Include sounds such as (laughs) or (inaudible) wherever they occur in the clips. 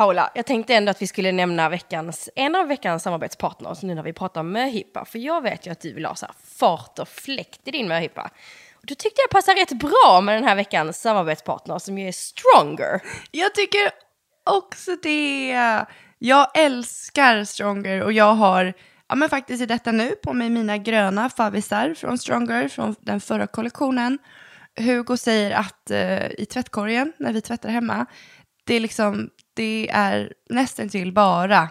Paula, jag tänkte ändå att vi skulle nämna veckans, en av veckans samarbetspartners nu när vi pratar om möhippa. För jag vet ju att du vill ha så här fart och fläkt i din möhippa. Och då tyckte jag passar rätt bra med den här veckans samarbetspartner som ju är Stronger. Jag tycker också det. Jag älskar Stronger och jag har ja, men faktiskt i detta nu på mig mina gröna favvisar från Stronger från den förra kollektionen. Hugo säger att eh, i tvättkorgen när vi tvättar hemma, det är liksom, det är nästan till bara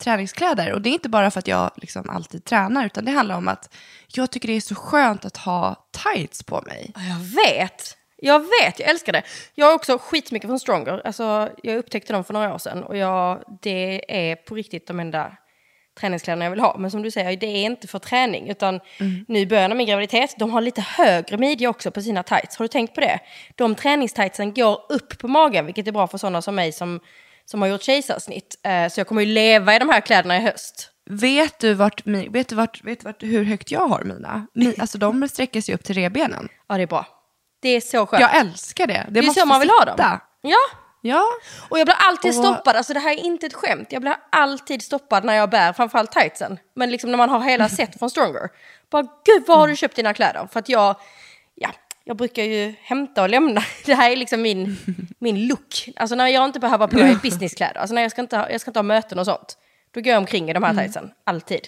träningskläder. Och det är inte bara för att jag liksom alltid tränar, utan det handlar om att jag tycker det är så skönt att ha tights på mig. Jag vet! Jag vet, jag älskar det. Jag har också skitmycket från Stronger. Alltså, jag upptäckte dem för några år sedan och jag, det är på riktigt de enda träningskläderna jag vill ha. Men som du säger, det är inte för träning. Utan mm. nu av min graviditet, de har lite högre midja också på sina tights. Har du tänkt på det? De träningstightsen går upp på magen, vilket är bra för sådana som mig som, som har gjort kejsarsnitt. Uh, så jag kommer ju leva i de här kläderna i höst. Vet du, vart, vet du, vart, vet du vart, hur högt jag har mina? (laughs) Alltså de sträcker sig upp till rebenen. Ja, det är bra. Det är så skönt. Jag älskar det. Det, det är så man vill sitta. ha dem. Ja, Ja. Och jag blir alltid och... stoppad, alltså det här är inte ett skämt. Jag blir alltid stoppad när jag bär framförallt tightsen. Men liksom när man har hela set från Stronger. Bara gud, var har du köpt dina kläder? För att jag, ja, jag brukar ju hämta och lämna. (laughs) Det här är liksom min, min look. Alltså när jag inte behöver på mig (laughs) businesskläder. Alltså när jag ska, inte ha, jag ska inte ha möten och sånt. Då går jag omkring i de här mm. tightsen, alltid.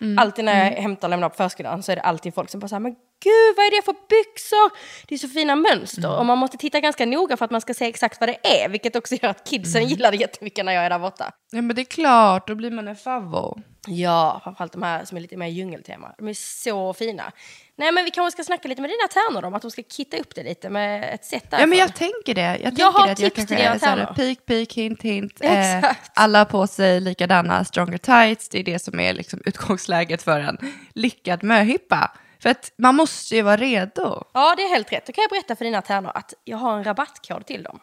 Mm. Alltid när jag mm. hämtar och lämnar på förskolan så är det alltid folk som bara säger men gud vad är det för byxor? Det är så fina mönster mm. och man måste titta ganska noga för att man ska se exakt vad det är. Vilket också gör att kidsen mm. gillar det jättemycket när jag är där borta. Ja men det är klart, då blir man en favvo. Ja, framförallt de här som är lite mer djungeltema. De är så fina. Nej men vi kanske ska snacka lite med dina tärnor om att de ska kitta upp det lite med ett sätt. Ja men jag tänker det. Jag, jag har att jag kanske är såhär peak, peak, hint, hint. (laughs) Eh, alla på sig likadana stronger tights. Det är det som är liksom utgångsläget för en lyckad möhippa. För att man måste ju vara redo. Ja det är helt rätt. Då kan jag berätta för dina tärnor att jag har en rabattkod till dem.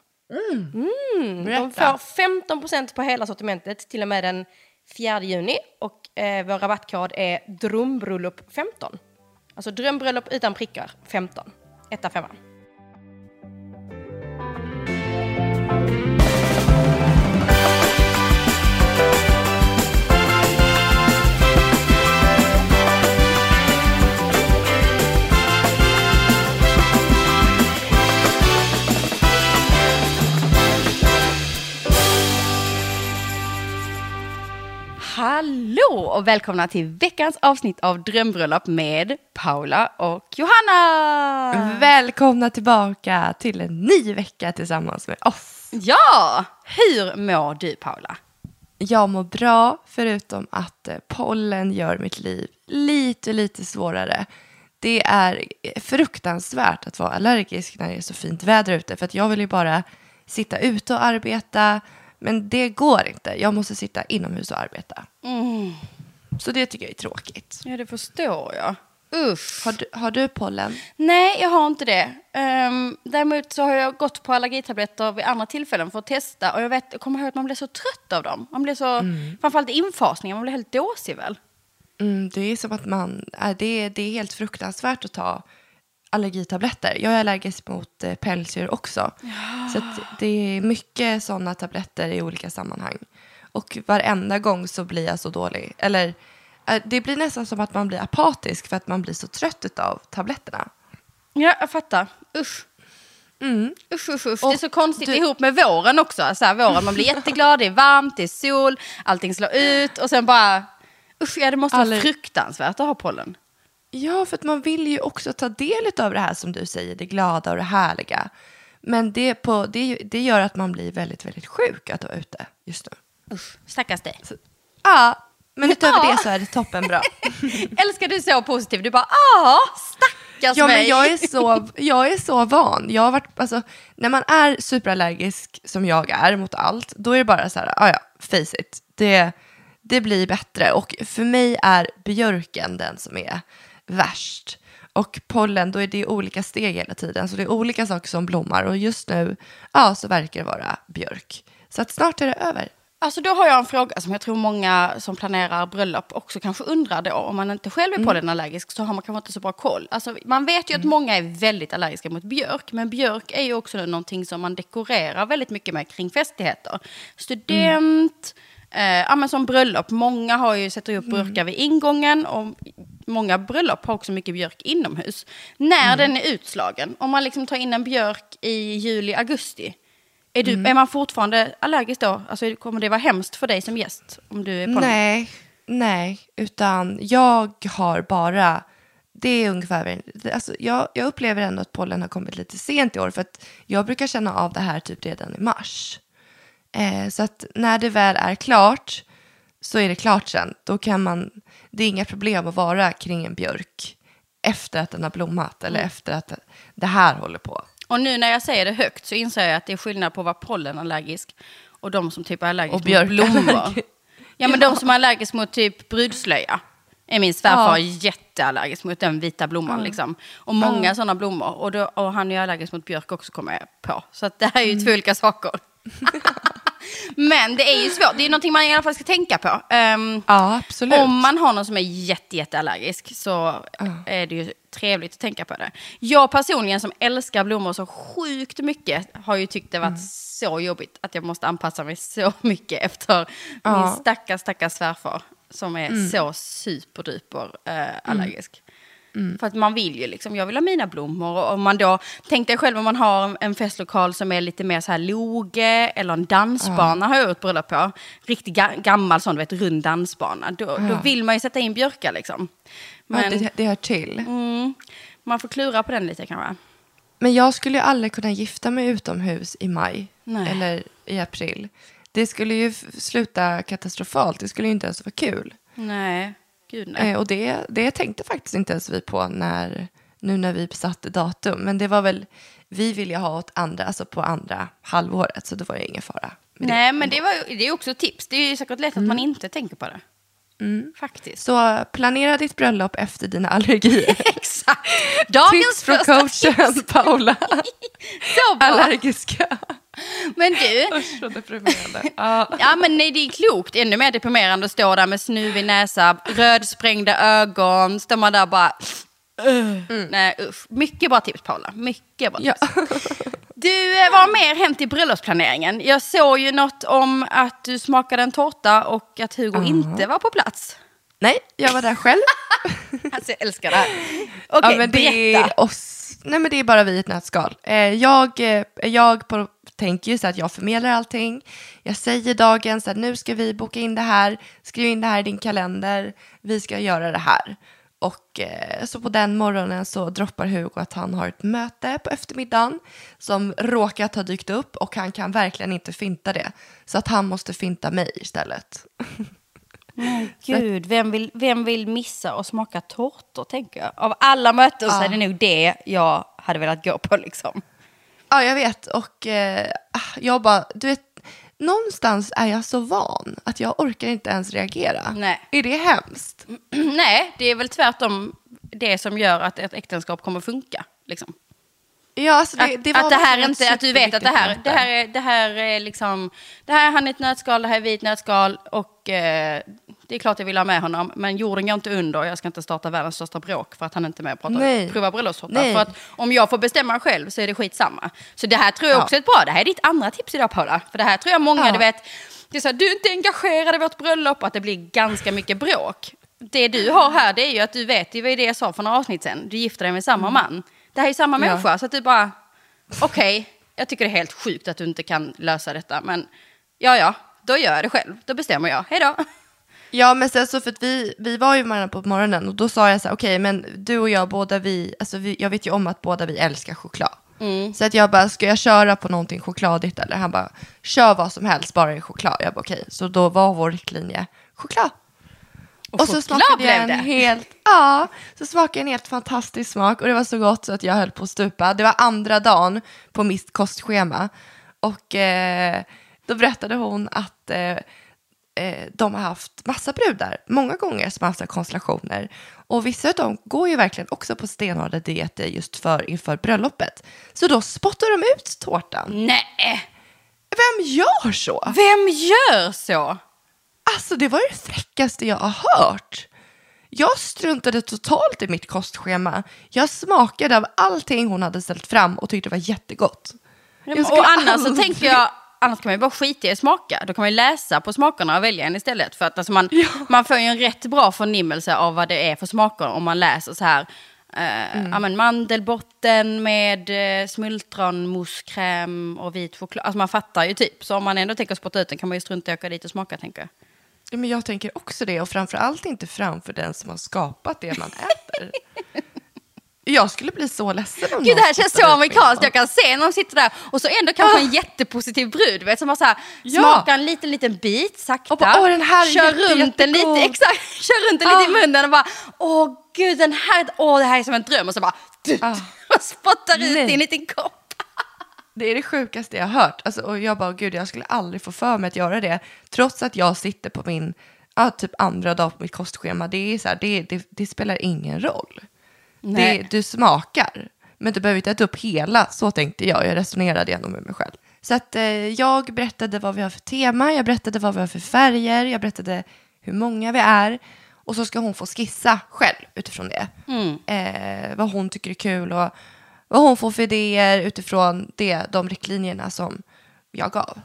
Mm. Mm. De får 15% på hela sortimentet till och med den 4 juni. Och eh, vår rabattkod är drömbröllop15. Alltså drömbröllop utan prickar 15. Etta femma. Hallå och välkomna till veckans avsnitt av Drömbröllop med Paula och Johanna! Välkomna tillbaka till en ny vecka tillsammans med oss. Ja! Hur mår du Paula? Jag mår bra, förutom att eh, pollen gör mitt liv lite, lite svårare. Det är fruktansvärt att vara allergisk när det är så fint väder ute, för jag vill ju bara sitta ute och arbeta, men det går inte. Jag måste sitta inomhus och arbeta. Mm. Så det tycker jag är tråkigt. Ja, det förstår jag. Usch. Har du, har du pollen? Nej, jag har inte det. Um, däremot så har jag gått på allergitabletter vid andra tillfällen för att testa. Och jag, vet, jag kommer ihåg att man blir så trött av dem. Man blir så, mm. framförallt infasningen, man blir helt dåsig väl? Mm, det är som att man, äh, det, är, det är helt fruktansvärt att ta allergitabletter. Jag är allergisk mot eh, pälsdjur också. Ja. Så det är mycket sådana tabletter i olika sammanhang. Och varenda gång så blir jag så dålig. Eller eh, det blir nästan som att man blir apatisk för att man blir så trött av tabletterna. Ja, jag fattar. Usch. Mm. Usch, usch, usch. det är så konstigt du... ihop med våren också. Så här, våren, man blir jätteglad, det är varmt, det är sol, allting slår ut och sen bara... Usch, ja, det måste vara fruktansvärt att ha pollen. Ja, för att man vill ju också ta del av det här som du säger, det glada och det härliga. Men det, på, det, det gör att man blir väldigt, väldigt sjuk att vara ute just nu. Usch, stackars dig. Så, ja, men utöver ja. det så är det toppenbra. (laughs) Älskar du så positiv? Du bara, ja, stackars ja, mig. Men jag, är (laughs) så, jag är så van. Jag har varit, alltså, när man är superallergisk som jag är mot allt, då är det bara så här, ja, ja, face it. Det, det blir bättre. Och för mig är björken den som är värst. Och pollen, då är det olika steg hela tiden. Så det är olika saker som blommar. Och just nu, ja, så verkar det vara björk. Så att snart är det över. Alltså då har jag en fråga som jag tror många som planerar bröllop också kanske undrar då. Om man inte själv är pollenallergisk så har man kanske inte så bra koll. Alltså, man vet ju att många är väldigt allergiska mot björk. Men björk är ju också någonting som man dekorerar väldigt mycket med kring festligheter. Student, eh, ja, men som bröllop. Många har ju sätter upp burkar vid ingången. Och många bröllop har också mycket björk inomhus. När den är utslagen, om man liksom tar in en björk i juli, augusti. Är, du, är man fortfarande allergisk då? Alltså, kommer det vara hemskt för dig som gäst? Om du är på Nej, nej, utan jag har bara, det är ungefär, alltså jag, jag upplever ändå att pollen har kommit lite sent i år för att jag brukar känna av det här typ redan i mars. Eh, så att när det väl är klart så är det klart sen. Då kan man, det är inga problem att vara kring en björk efter att den har blommat eller efter att det här håller på. Och nu när jag säger det högt så inser jag att det är skillnad på att vara pollenallergisk och de som typ är allergiska mot blommor. (laughs) Ja, men de som är allergiska mot typ brudslöja. Är min svärfar Ja. jätteallergisk mot den vita blomman. Liksom. Och många sådana blommor. Och, då, och han är allergisk mot björk också kommer jag på. Så det här är ju Mm. två olika saker. (laughs) men det är ju svårt. Det är någonting man i alla fall ska tänka på. Ehm, Ja, absolut. om man har någon som är jätte, jätteallergisk så är det ju trevligt att tänka på det. Jag personligen som älskar blommor så sjukt mycket har ju tyckt det varit Mm. så jobbigt att jag måste anpassa mig så mycket efter Ja. Mm. min stackars, stackars svärfar som är så superduper eh, allergisk. Mm. För att man vill ju liksom, jag vill ha mina blommor. Och om man då, tänk dig själv om man har en festlokal som är lite mer så här loge eller en dansbana har jag gjort bröllop på. Riktigt ga- gammal sån, du vet, rund dansbana. Då, då vill man ju sätta in björkar liksom. Men, Men det, det hör till. mm, man får klura på den lite kanske. Men jag skulle ju aldrig kunna gifta mig utomhus i maj Nej. eller i april. Det skulle ju sluta katastrofalt. Det skulle ju inte ens vara kul. Nej, gud nej. Eh, och det, det tänkte faktiskt inte ens vi på när, nu när vi besatte datum. Men det var väl, vi ville ha åt andra, alltså på andra halvåret. Så det var ju ingen fara. med det. Nej, men det, var, det är också tips. Det är ju säkert lätt att Mm. man inte tänker på det. Faktiskt. Så planera ditt bröllop efter dina allergier. (laughs) Exakt. Dagens Tips från coachen. Paula. (laughs) Allergiska. Men du, (laughs) Usch deprimerande. (laughs) Ja. Ja men nej det är klokt, ännu mer deprimerande att stå där med snuvig näsa, rödsprängda ögon, står man där bara... Uh, Nej usch, mycket bra tips Paula, mycket bra Ja. tips. Du, eh, vad har mer hänt i bröllopsplaneringen? Jag såg ju något om att du smakade en tårta och att Hugo inte var på plats. Nej, jag var där själv. (laughs) Alltså jag älskar det här. Okej, ja, men det berätta. är oss. Nej, men det är bara vi i ett nötskal. Eh, jag eh, jag på, tänker ju så att jag förmedlar allting. Jag säger dagen så att nu ska vi boka in det här. Skriv in det här i din kalender. Vi ska göra det här. Och eh, så på den morgonen så droppar Hugo att han har ett möte på eftermiddagen som råkat ha dykt upp och han kan verkligen inte finta det. Så att han måste finta mig istället. (laughs) Gud, vem vill, vem vill missa och smaka tårtor tänker jag? Av alla möten så är det nog det jag hade velat gå på liksom. Ja, jag vet. Och eh, jag bara, du vet, någonstans är jag så van att jag orkar inte ens reagera. Nej. Är det hemskt? (clears throat) Nej, det är väl tvärtom det som gör att ett äktenskap kommer funka. Liksom. Ja, alltså det, Att, det var att det här inte, att du vet att det här, det här, är, det här är liksom, det här är han i ett nötskal, det här är vi i ett nötskal och eh, det är klart jag vill ha med honom, men jorden går inte under och jag ska inte starta världens största bråk för att han inte är med och pratar, Nej. provar bröllopstårta. För att om jag får bestämma själv så är det skitsamma. Så det här tror jag Ja. också är ett bra, det här är ditt andra tips idag Paula. För det här tror jag många, Ja. du vet, det är så här, du är inte engagerad i vårt bröllop, att det blir ganska mycket bråk. Det du har här, det är ju att du vet, det var ju det jag sa för några avsnitt sen, du gifter dig med samma man. Det här är samma Mm. Ja. människa, så att du bara, okej, jag tycker det är helt sjukt att du inte kan lösa detta, men ja, ja, då gör jag det själv, då bestämmer jag, hej då. Ja, men sen så för att vi, vi var ju med varandra på morgonen och då sa jag så här, okej, men du och jag båda vi, alltså vi, jag vet ju om att båda vi älskar choklad. Mm. Så att jag bara, ska jag köra på någonting chokladigt eller? Han bara, kör vad som helst, bara i choklad. Jag bara, okej. Så då var vår riktlinje choklad. Och så choklad smakade jag en helt, ja, så smakade en helt fantastisk smak och det var så gott så att jag höll på att stupa. Det var andra dagen på mitt kostschema och eh, då berättade hon att eh, eh, de har haft massa brudar, många gånger som har så här konstellationer. Och vissa av dem går ju verkligen också på stenhårda dieter just för inför bröllopet. Så då spottar de ut tårtan. Nej, vem gör så? Vem gör så? Alltså det var det fräckaste jag har hört. Jag struntade totalt i mitt kostschema. Jag smakade av allting hon hade ställt fram och tyckte det var jättegott. Och annars så aldrig- tänker jag, annars kan man ju bara skita i att smaka. Då kan man ju läsa på smakerna och välja en istället. För att alltså man, man får ju en rätt bra förnimmelse av vad det är för smaker om man läser så här. Eh, ja, men mandelbotten med eh, smultronmoussekräm och vit choklad. Alltså man fattar ju typ. Så om man ändå tänker spotta ut den kan man ju strunta i att åka dit och smaka tänker jag. Ja, men jag tänker också det och framför allt inte framför den som har skapat det man (laughs) äter. Jag skulle bli så ledsen om Gud, det här känns så amerikanskt. Jag kan se när de sitter där och så ändå kanske en jättepositiv brud, vet, som har så här, Ja. smakar en liten, liten bit sakta. Och bara, "Åh, den här är kör jätte- runt den lite, jättegod." (laughs) exakt, kör runt den lite i Ah. munnen och bara, åh gud, den här, åh, det här är som en dröm. Och så bara, Ah. (laughs) och spottar ut i en liten kopp. Det är det sjukaste jag har hört. Alltså, och jag bara, gud, jag skulle aldrig få för mig att göra det. Trots att jag sitter på min, ja, typ andra dag på mitt kostschema. Det, är så här, det, det, det spelar ingen roll. Det, du smakar, men du behöver inte äta upp hela. Så tänkte jag. Jag resonerade igenom med mig själv. Så att eh, jag berättade vad vi har för tema, jag berättade vad vi har för färger, jag berättade hur många vi är. Och så ska hon få skissa själv utifrån det. Eh, vad hon tycker är kul och vad hon får för idéer utifrån det, de riktlinjerna som jag gav.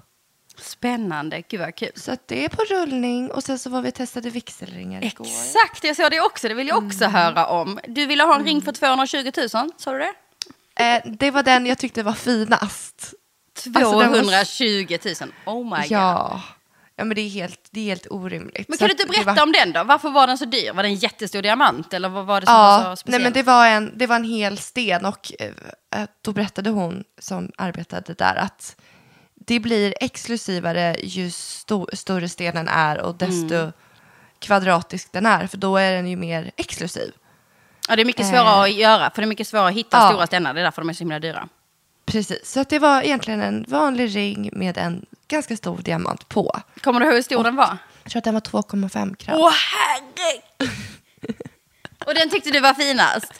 Spännande, gud vad kul. Så det är på rullning och sen så var vi och testade vigselringar igår. Exakt, jag såg det också, det vill jag också Mm. höra om. Du ville ha en ring för 220 000, sa du det? Eh, det var den jag tyckte var finast. Alltså, den var- 220 000, oh my god. Ja. ja, men det är helt, det är helt orimligt. Men Så kan du att inte berätta var- om den då? Varför var den så dyr? Var det en jättestor diamant eller vad var det som Ja, var så speciellt? nej men det var, en, det var en hel sten och eh, då berättade hon som arbetade där att det blir exklusivare ju sto, större stenen är och desto Mm. kvadratisk den är för då är den ju mer exklusiv. Ja, det är mycket svårare att göra, för det är mycket svårare att hitta Ja. stora stenar. Det är därför de är så himla dyra. Precis, så att det var egentligen en vanlig ring med en ganska stor diamant på. Kommer du ihåg hur stor den var? Jag tror att den var 2,5 gram. Åh herregud! (laughs) Och den tyckte du var finast?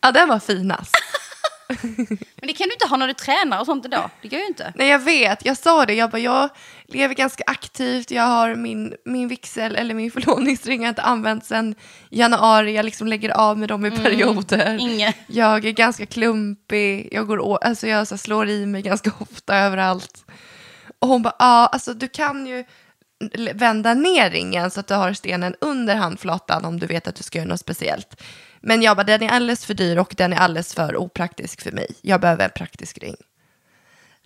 Ja, den var finast. (laughs) (laughs) Men det kan du inte ha när du tränar och sånt idag. Det går ju inte. Nej, jag vet. Jag sa det. Jag bara, jag lever ganska aktivt. Jag har min, min vixel eller min (laughs) förlovningsring har jag inte använt sedan januari. Jag liksom lägger av med dem i perioder. Inge. Jag är ganska klumpig. Jag, går alltså jag så slår i mig ganska ofta överallt. Och hon bara, ja, alltså du kan ju vända ner ringen så att du har stenen under handflatan om du vet att du ska göra något speciellt. Men jag bara, den är alldeles för dyr och den är alldeles för opraktisk för mig. Jag behöver en praktisk ring.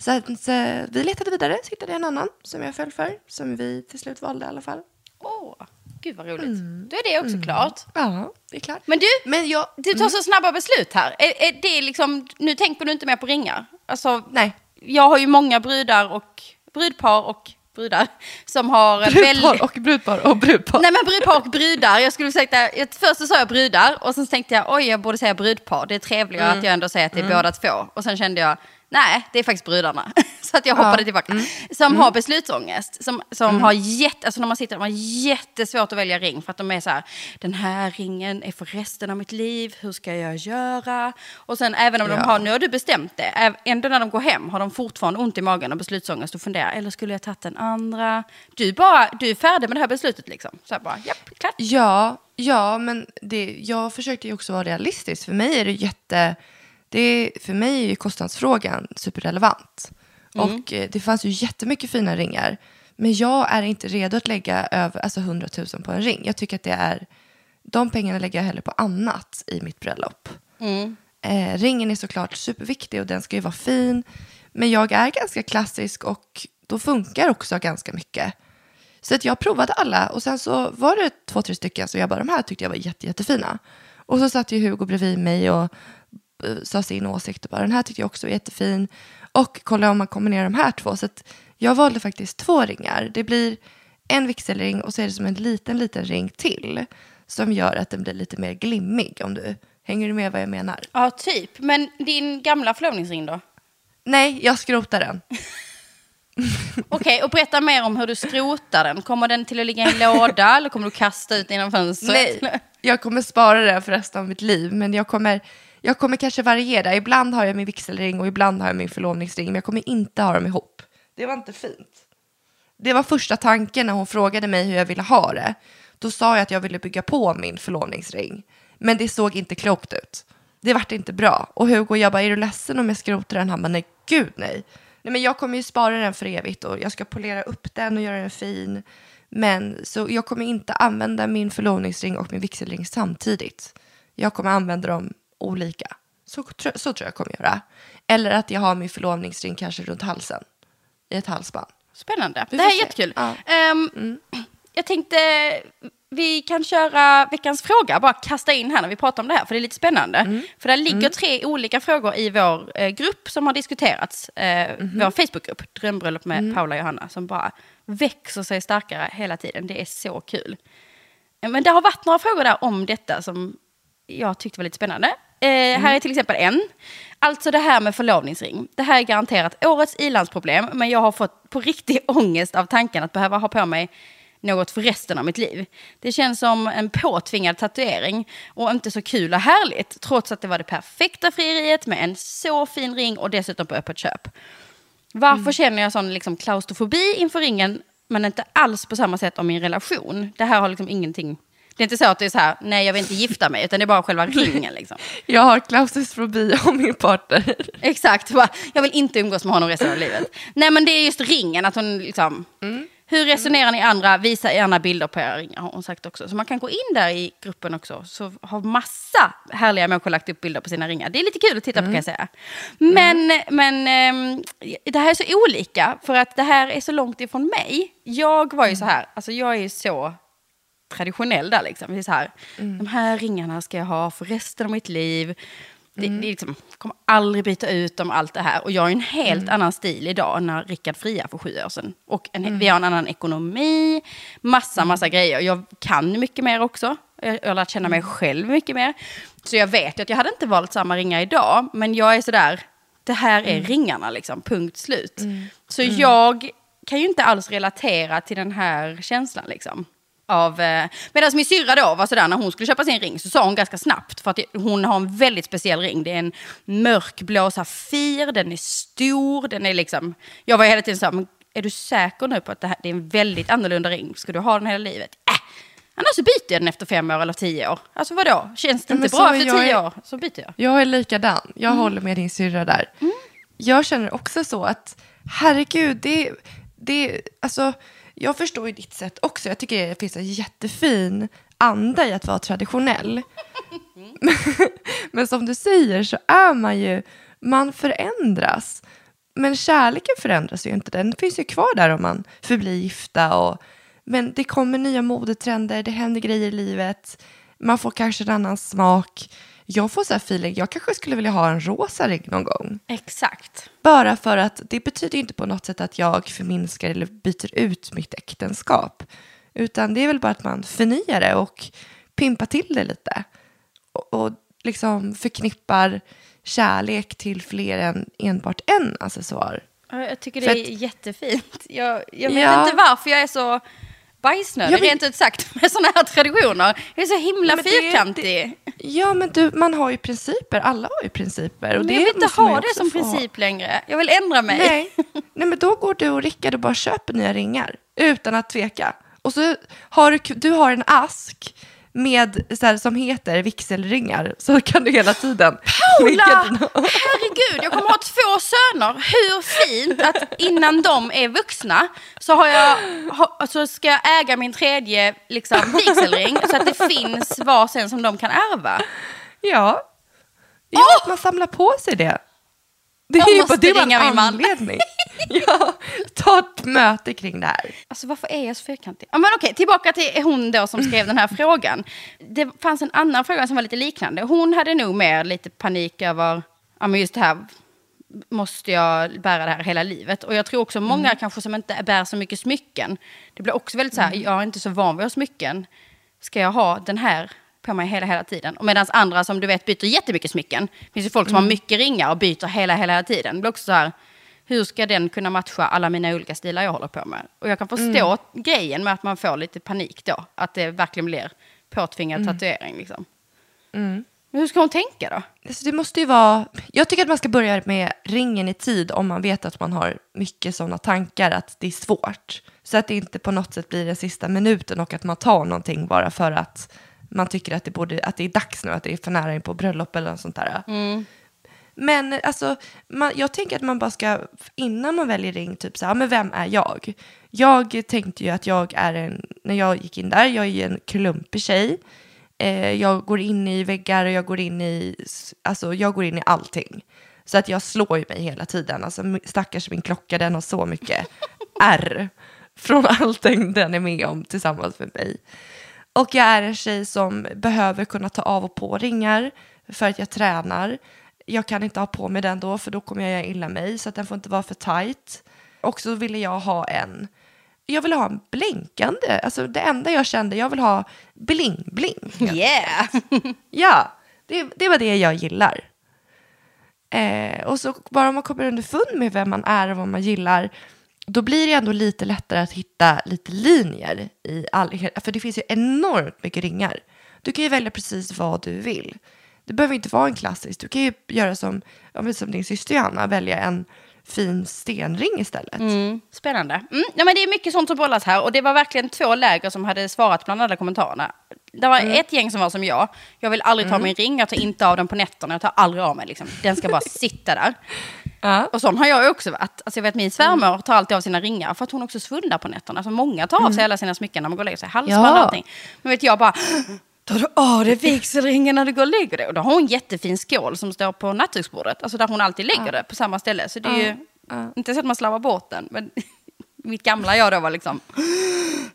Att, så vi letade vidare, så hittade jag en annan som jag föll för, som vi till slut valde i alla fall. Åh, gud vad roligt. Då är det också klart. Ja, det är klart. Men du, Men jag, du tar så snabba beslut här. Är, är det liksom, nu tänker du inte mer på ringar? Alltså, nej, jag har ju många brudar och brudpar och brudar som har brudpar väldigt... och brudpar och brudpar. Nej men brudpar och brudar. Jag skulle säga att först så sa jag brudar och sen tänkte jag oj jag borde säga brudpar. Det är trevligare Mm. att jag ändå säger att det är båda två. Och sen kände jag nej det är faktiskt brudarna. (laughs) så att jag hoppade Ja. tillbaka. Mm. Som har beslutsångest. Som, som har jätte, alltså när man sitter, de har jättesvårt att välja ring för att de är så här den här ringen är för resten av mitt liv. Hur ska jag göra? Och sen även om de Ja. har, nu har du bestämt det. Ändå när de går hem har de fortfarande ont i magen och beslutsångest och funderar. Eller skulle jag tagit den andra? Du, bara, du är färdig med det här beslutet liksom. Så bara, japp, klart. Ja, ja, men det, jag försökte ju också vara realistisk. För mig är det jätte... Det, är- för mig är ju kostnadsfrågan superrelevant. Och eh, det fanns ju jättemycket fina ringar. Men jag är inte redo att lägga över alltså 100 000 på en ring. Jag tycker att det är... De pengarna lägger jag hellre på annat i mitt bröllop. Eh, ringen är såklart superviktig och den ska ju vara fin. Men jag är ganska klassisk och då funkar också ganska mycket. Så att jag provade alla och sen så var det två, tre stycken som jag bara, de här tyckte jag var jätte, jättefina. Och så satt ju Hugo bredvid mig och sa sin åsikt och bara, den här tyckte jag också var jättefin. Och kolla om man kombinerar de här två. Så jag valde faktiskt två ringar. Det blir en vigselring och så är det som en liten, liten ring till. Som gör att den blir lite mer glimmig om du hänger du med vad jag menar. Ja, typ. Men din gamla förlovningsring då? Nej, jag skrotar den. (laughs) Okej, och berätta mer om hur du skrotar den. Kommer den till att ligga i en låda eller kommer du kasta ut den genom fönstret? Nej, jag kommer spara den för resten av mitt liv. Men jag kommer, jag kommer kanske variera. Ibland har jag min vigselring och ibland har jag min förlovningsring. Men jag kommer inte ha dem ihop. Det var inte fint. Det var första tanken när hon frågade mig hur jag ville ha det. Då sa jag att jag ville bygga på min förlovningsring. Men det såg inte klokt ut. Det vart inte bra. Och Hugo, jag bara, är du ledsen om jag skrotar den? Han bara, nej gud nej. Nej men jag kommer ju spara den för evigt och jag ska polera upp den och göra den fin. Men så jag kommer inte använda min förlovningsring och min vigselring samtidigt. Jag kommer använda dem olika. Så, så tror jag kommer göra. Eller att jag har min förlovningsring kanske runt halsen. I ett halsband. Spännande. Vi det här är se. jättekul. Ja. Ehm, Jag tänkte vi kan köra veckans fråga, bara kasta in här när vi pratar om det här, för det är lite spännande. Mm. För det ligger tre olika frågor i vår eh, grupp som har diskuterats, eh, Mhm. vår Facebookgrupp, Drömbröllop med Mm. Paula och Johanna, som bara växer sig starkare hela tiden. Det är så kul. Eh, Men det har varit några frågor där om detta som jag tyckte var lite spännande. Eh, Här är till exempel en. Alltså det här med förlovningsring. Det här är garanterat årets ilandsproblem, men jag har fått på riktig (laughs) ångest av tanken att behöva ha på mig något för resten av mitt liv. Det känns som en påtvingad tatuering och inte så kul och härligt, trots att det var det perfekta frieriet med en så fin ring och dessutom på öppet köp. Varför känner jag sån liksom klaustrofobi inför ringen, men inte alls på samma sätt om min relation? Det här har liksom ingenting... Det är inte så att det är så här, nej jag vill inte gifta mig, utan det är bara själva ringen liksom. (laughs) Jag har klaustrofobi (laughs) om min partner. Exakt, bara, jag vill inte umgås med honom resten av livet. Nej men det är just ringen, att hon liksom... Hur resonerar ni andra? Visa gärna bilder på era ringar har hon sagt också. Så man kan gå in där i gruppen också. Så har massa härliga människor lagt upp bilder på sina ringar. Det är lite kul att titta på kan jag säga. Men, men ehm, det här är så olika. För att det här är så långt ifrån mig. Jag var ju så här, alltså jag är ju så traditionell där liksom. Det är så här, de här ringarna ska jag ha för resten av mitt liv. Det, det är liksom, kommer aldrig byta ut dem, allt det här. Och jag har en helt annan stil idag när Rickard fria för sju år sedan. Och en, vi har en annan ekonomi, massa, massa grejer. Jag kan mycket mer också. Jag, jag har lärt känna mig själv mycket mer. Så jag vet att jag hade inte valt samma ringar idag. Men jag är sådär, det här är ringarna liksom, punkt slut. Så jag kan ju inte alls relatera till den här känslan liksom. Av, eh, medan min syrra då var sådär när hon skulle köpa sin ring så sa hon ganska snabbt för att hon har en väldigt speciell ring. Det är en mörkblå safir, den är stor, den är liksom... Jag var hela tiden så här, men är du säker nu på att det, här, det är en väldigt annorlunda ring? Ska du ha den hela livet? Äh, annars så byter jag den efter fem år eller tio år. Alltså vadå? Känns det inte bra är efter tio är- år så byter jag. Jag är likadan. Jag Mm. håller med din syrra där. Jag känner också så att, herregud, det, det, alltså, jag förstår ju ditt sätt också. Jag tycker det finns en jättefin anda i att vara traditionell. (laughs) Men som du säger så är man ju, man förändras. Men kärleken förändras ju inte. Den finns ju kvar där om man förblir gifta. Och, men det kommer nya modetrender, det händer grejer i livet. Man får kanske en annan smak. Jag får så här feeling, jag kanske skulle vilja ha en rosa ring någon gång. Exakt. Bara för att det betyder inte på något sätt att jag förminskar eller byter ut mitt äktenskap. Utan det är väl bara att man förnyar det och pimpar till det lite. Och, och liksom förknippar kärlek till fler än enbart en accessoar. Ja, Jag tycker det är jättefint. Jag, jag vet Ja. inte varför jag är så bajsnödig, Jag vet- rent ut sagt, (laughs) med sådana här traditioner. Jag är så himla Men det- fyrkantig. Ja, men du, man har ju principer. Alla har ju principer. Och Men det jag vill inte ha det som ha. princip längre. Jag vill ändra mig. Nej. (laughs) Nej, men då går du och Rickard och bara köper nya ringar utan att tveka. Och så har du, du har en ask med, så här, som heter vigselringar. Så kan du hela tiden... Paula! (laughs) Herregud, jag kommer ha två söner. Hur fint att innan de är vuxna så, har jag, ha, så ska jag äga min tredje liksom, vigselring så att det finns varsin som de kan ärva. Ja. Ja, att man samlar på sig det. Det är ju måste bara det var ringa en min man. anledning. (laughs) ja, ta ett möte kring det här. Alltså varför är jag så fyrkantig? Ja, men okej, tillbaka till hon då som skrev den här (laughs) frågan. Det fanns en annan fråga som var lite liknande. Hon hade nog mer lite panik över, ja men just det här, måste jag bära det här hela livet? Och jag tror också många kanske som inte bär så mycket smycken, det blir också väldigt så här, jag är inte så van vid att smycken, ska jag ha den här på mig hela, hela tiden? Och medan andra som du vet byter jättemycket smycken, det finns ju folk som har mycket ringar och byter hela, hela, hela tiden. Det blir också så här, hur ska den kunna matcha alla mina olika stilar jag håller på med? Och jag kan förstå grejen med att man får lite panik då. Att det verkligen blir påtvingad tatuering. Liksom. Men hur ska hon tänka då? Alltså det måste ju vara, jag tycker att man ska börja med ringen i tid om man vet att man har mycket sådana tankar att det är svårt. Så att det inte på något sätt blir den sista minuten och att man tar någonting bara för att man tycker att det, borde, att det är dags nu, att det är för nära in på bröllop eller något sånt där. Men alltså, man, jag tänker att man bara ska, innan man väljer ring, typ så här, men vem är jag? Jag tänkte ju att jag är en, när jag gick in där, jag är ju en klumpig tjej. Eh, jag går in i väggar och jag går in i, alltså jag går in i allting. Så att jag slår ju mig hela tiden. Alltså stackars min klocka, den har så mycket (laughs) R från allting den är med om tillsammans med mig. Och jag är en tjej som behöver kunna ta av och på ringar för att jag tränar. Jag kan inte ha på mig den då för då kommer jag göra illa mig så att den får inte vara för tight. Och så ville jag ha en, jag vill ha en blinkande, alltså det enda jag kände, jag vill ha bling-bling. Yeah! (laughs) Ja, det, det var det jag gillar. Eh, och så bara om man kommer underfund med vem man är och vad man gillar, då blir det ändå lite lättare att hitta lite linjer i all, för det finns ju enormt mycket ringar. Du kan ju välja precis vad du vill. Det behöver inte vara en klassisk, du kan ju göra som, som din syster Johanna, välja en fin stenring istället. Mm, spännande. Mm, ja, men det är mycket sånt som bollas här och det var verkligen två läger som hade svarat bland alla kommentarerna. Det var ett gäng som var som jag. Jag vill aldrig ta min ring, jag tar inte av den på nätterna, jag tar aldrig av mig. Liksom. Den ska bara (laughs) sitta där. Ja. Och sån har jag också varit. Alltså jag vet min svärmor tar alltid av sina ringar för att hon också svullnar på nätterna. Alltså många tar av sig alla sina smycken när man går och lägger sig. Halsband och Ja. allting. Men vet jag bara, tar du av dig vigselringen när du går och lägger dig? Och då har hon en jättefin skål som står på nattduksbordet. Alltså där hon alltid lägger det på samma ställe. Så det är ju inte så att man slarvar bort den. Men (laughs) mitt gamla jag då var liksom,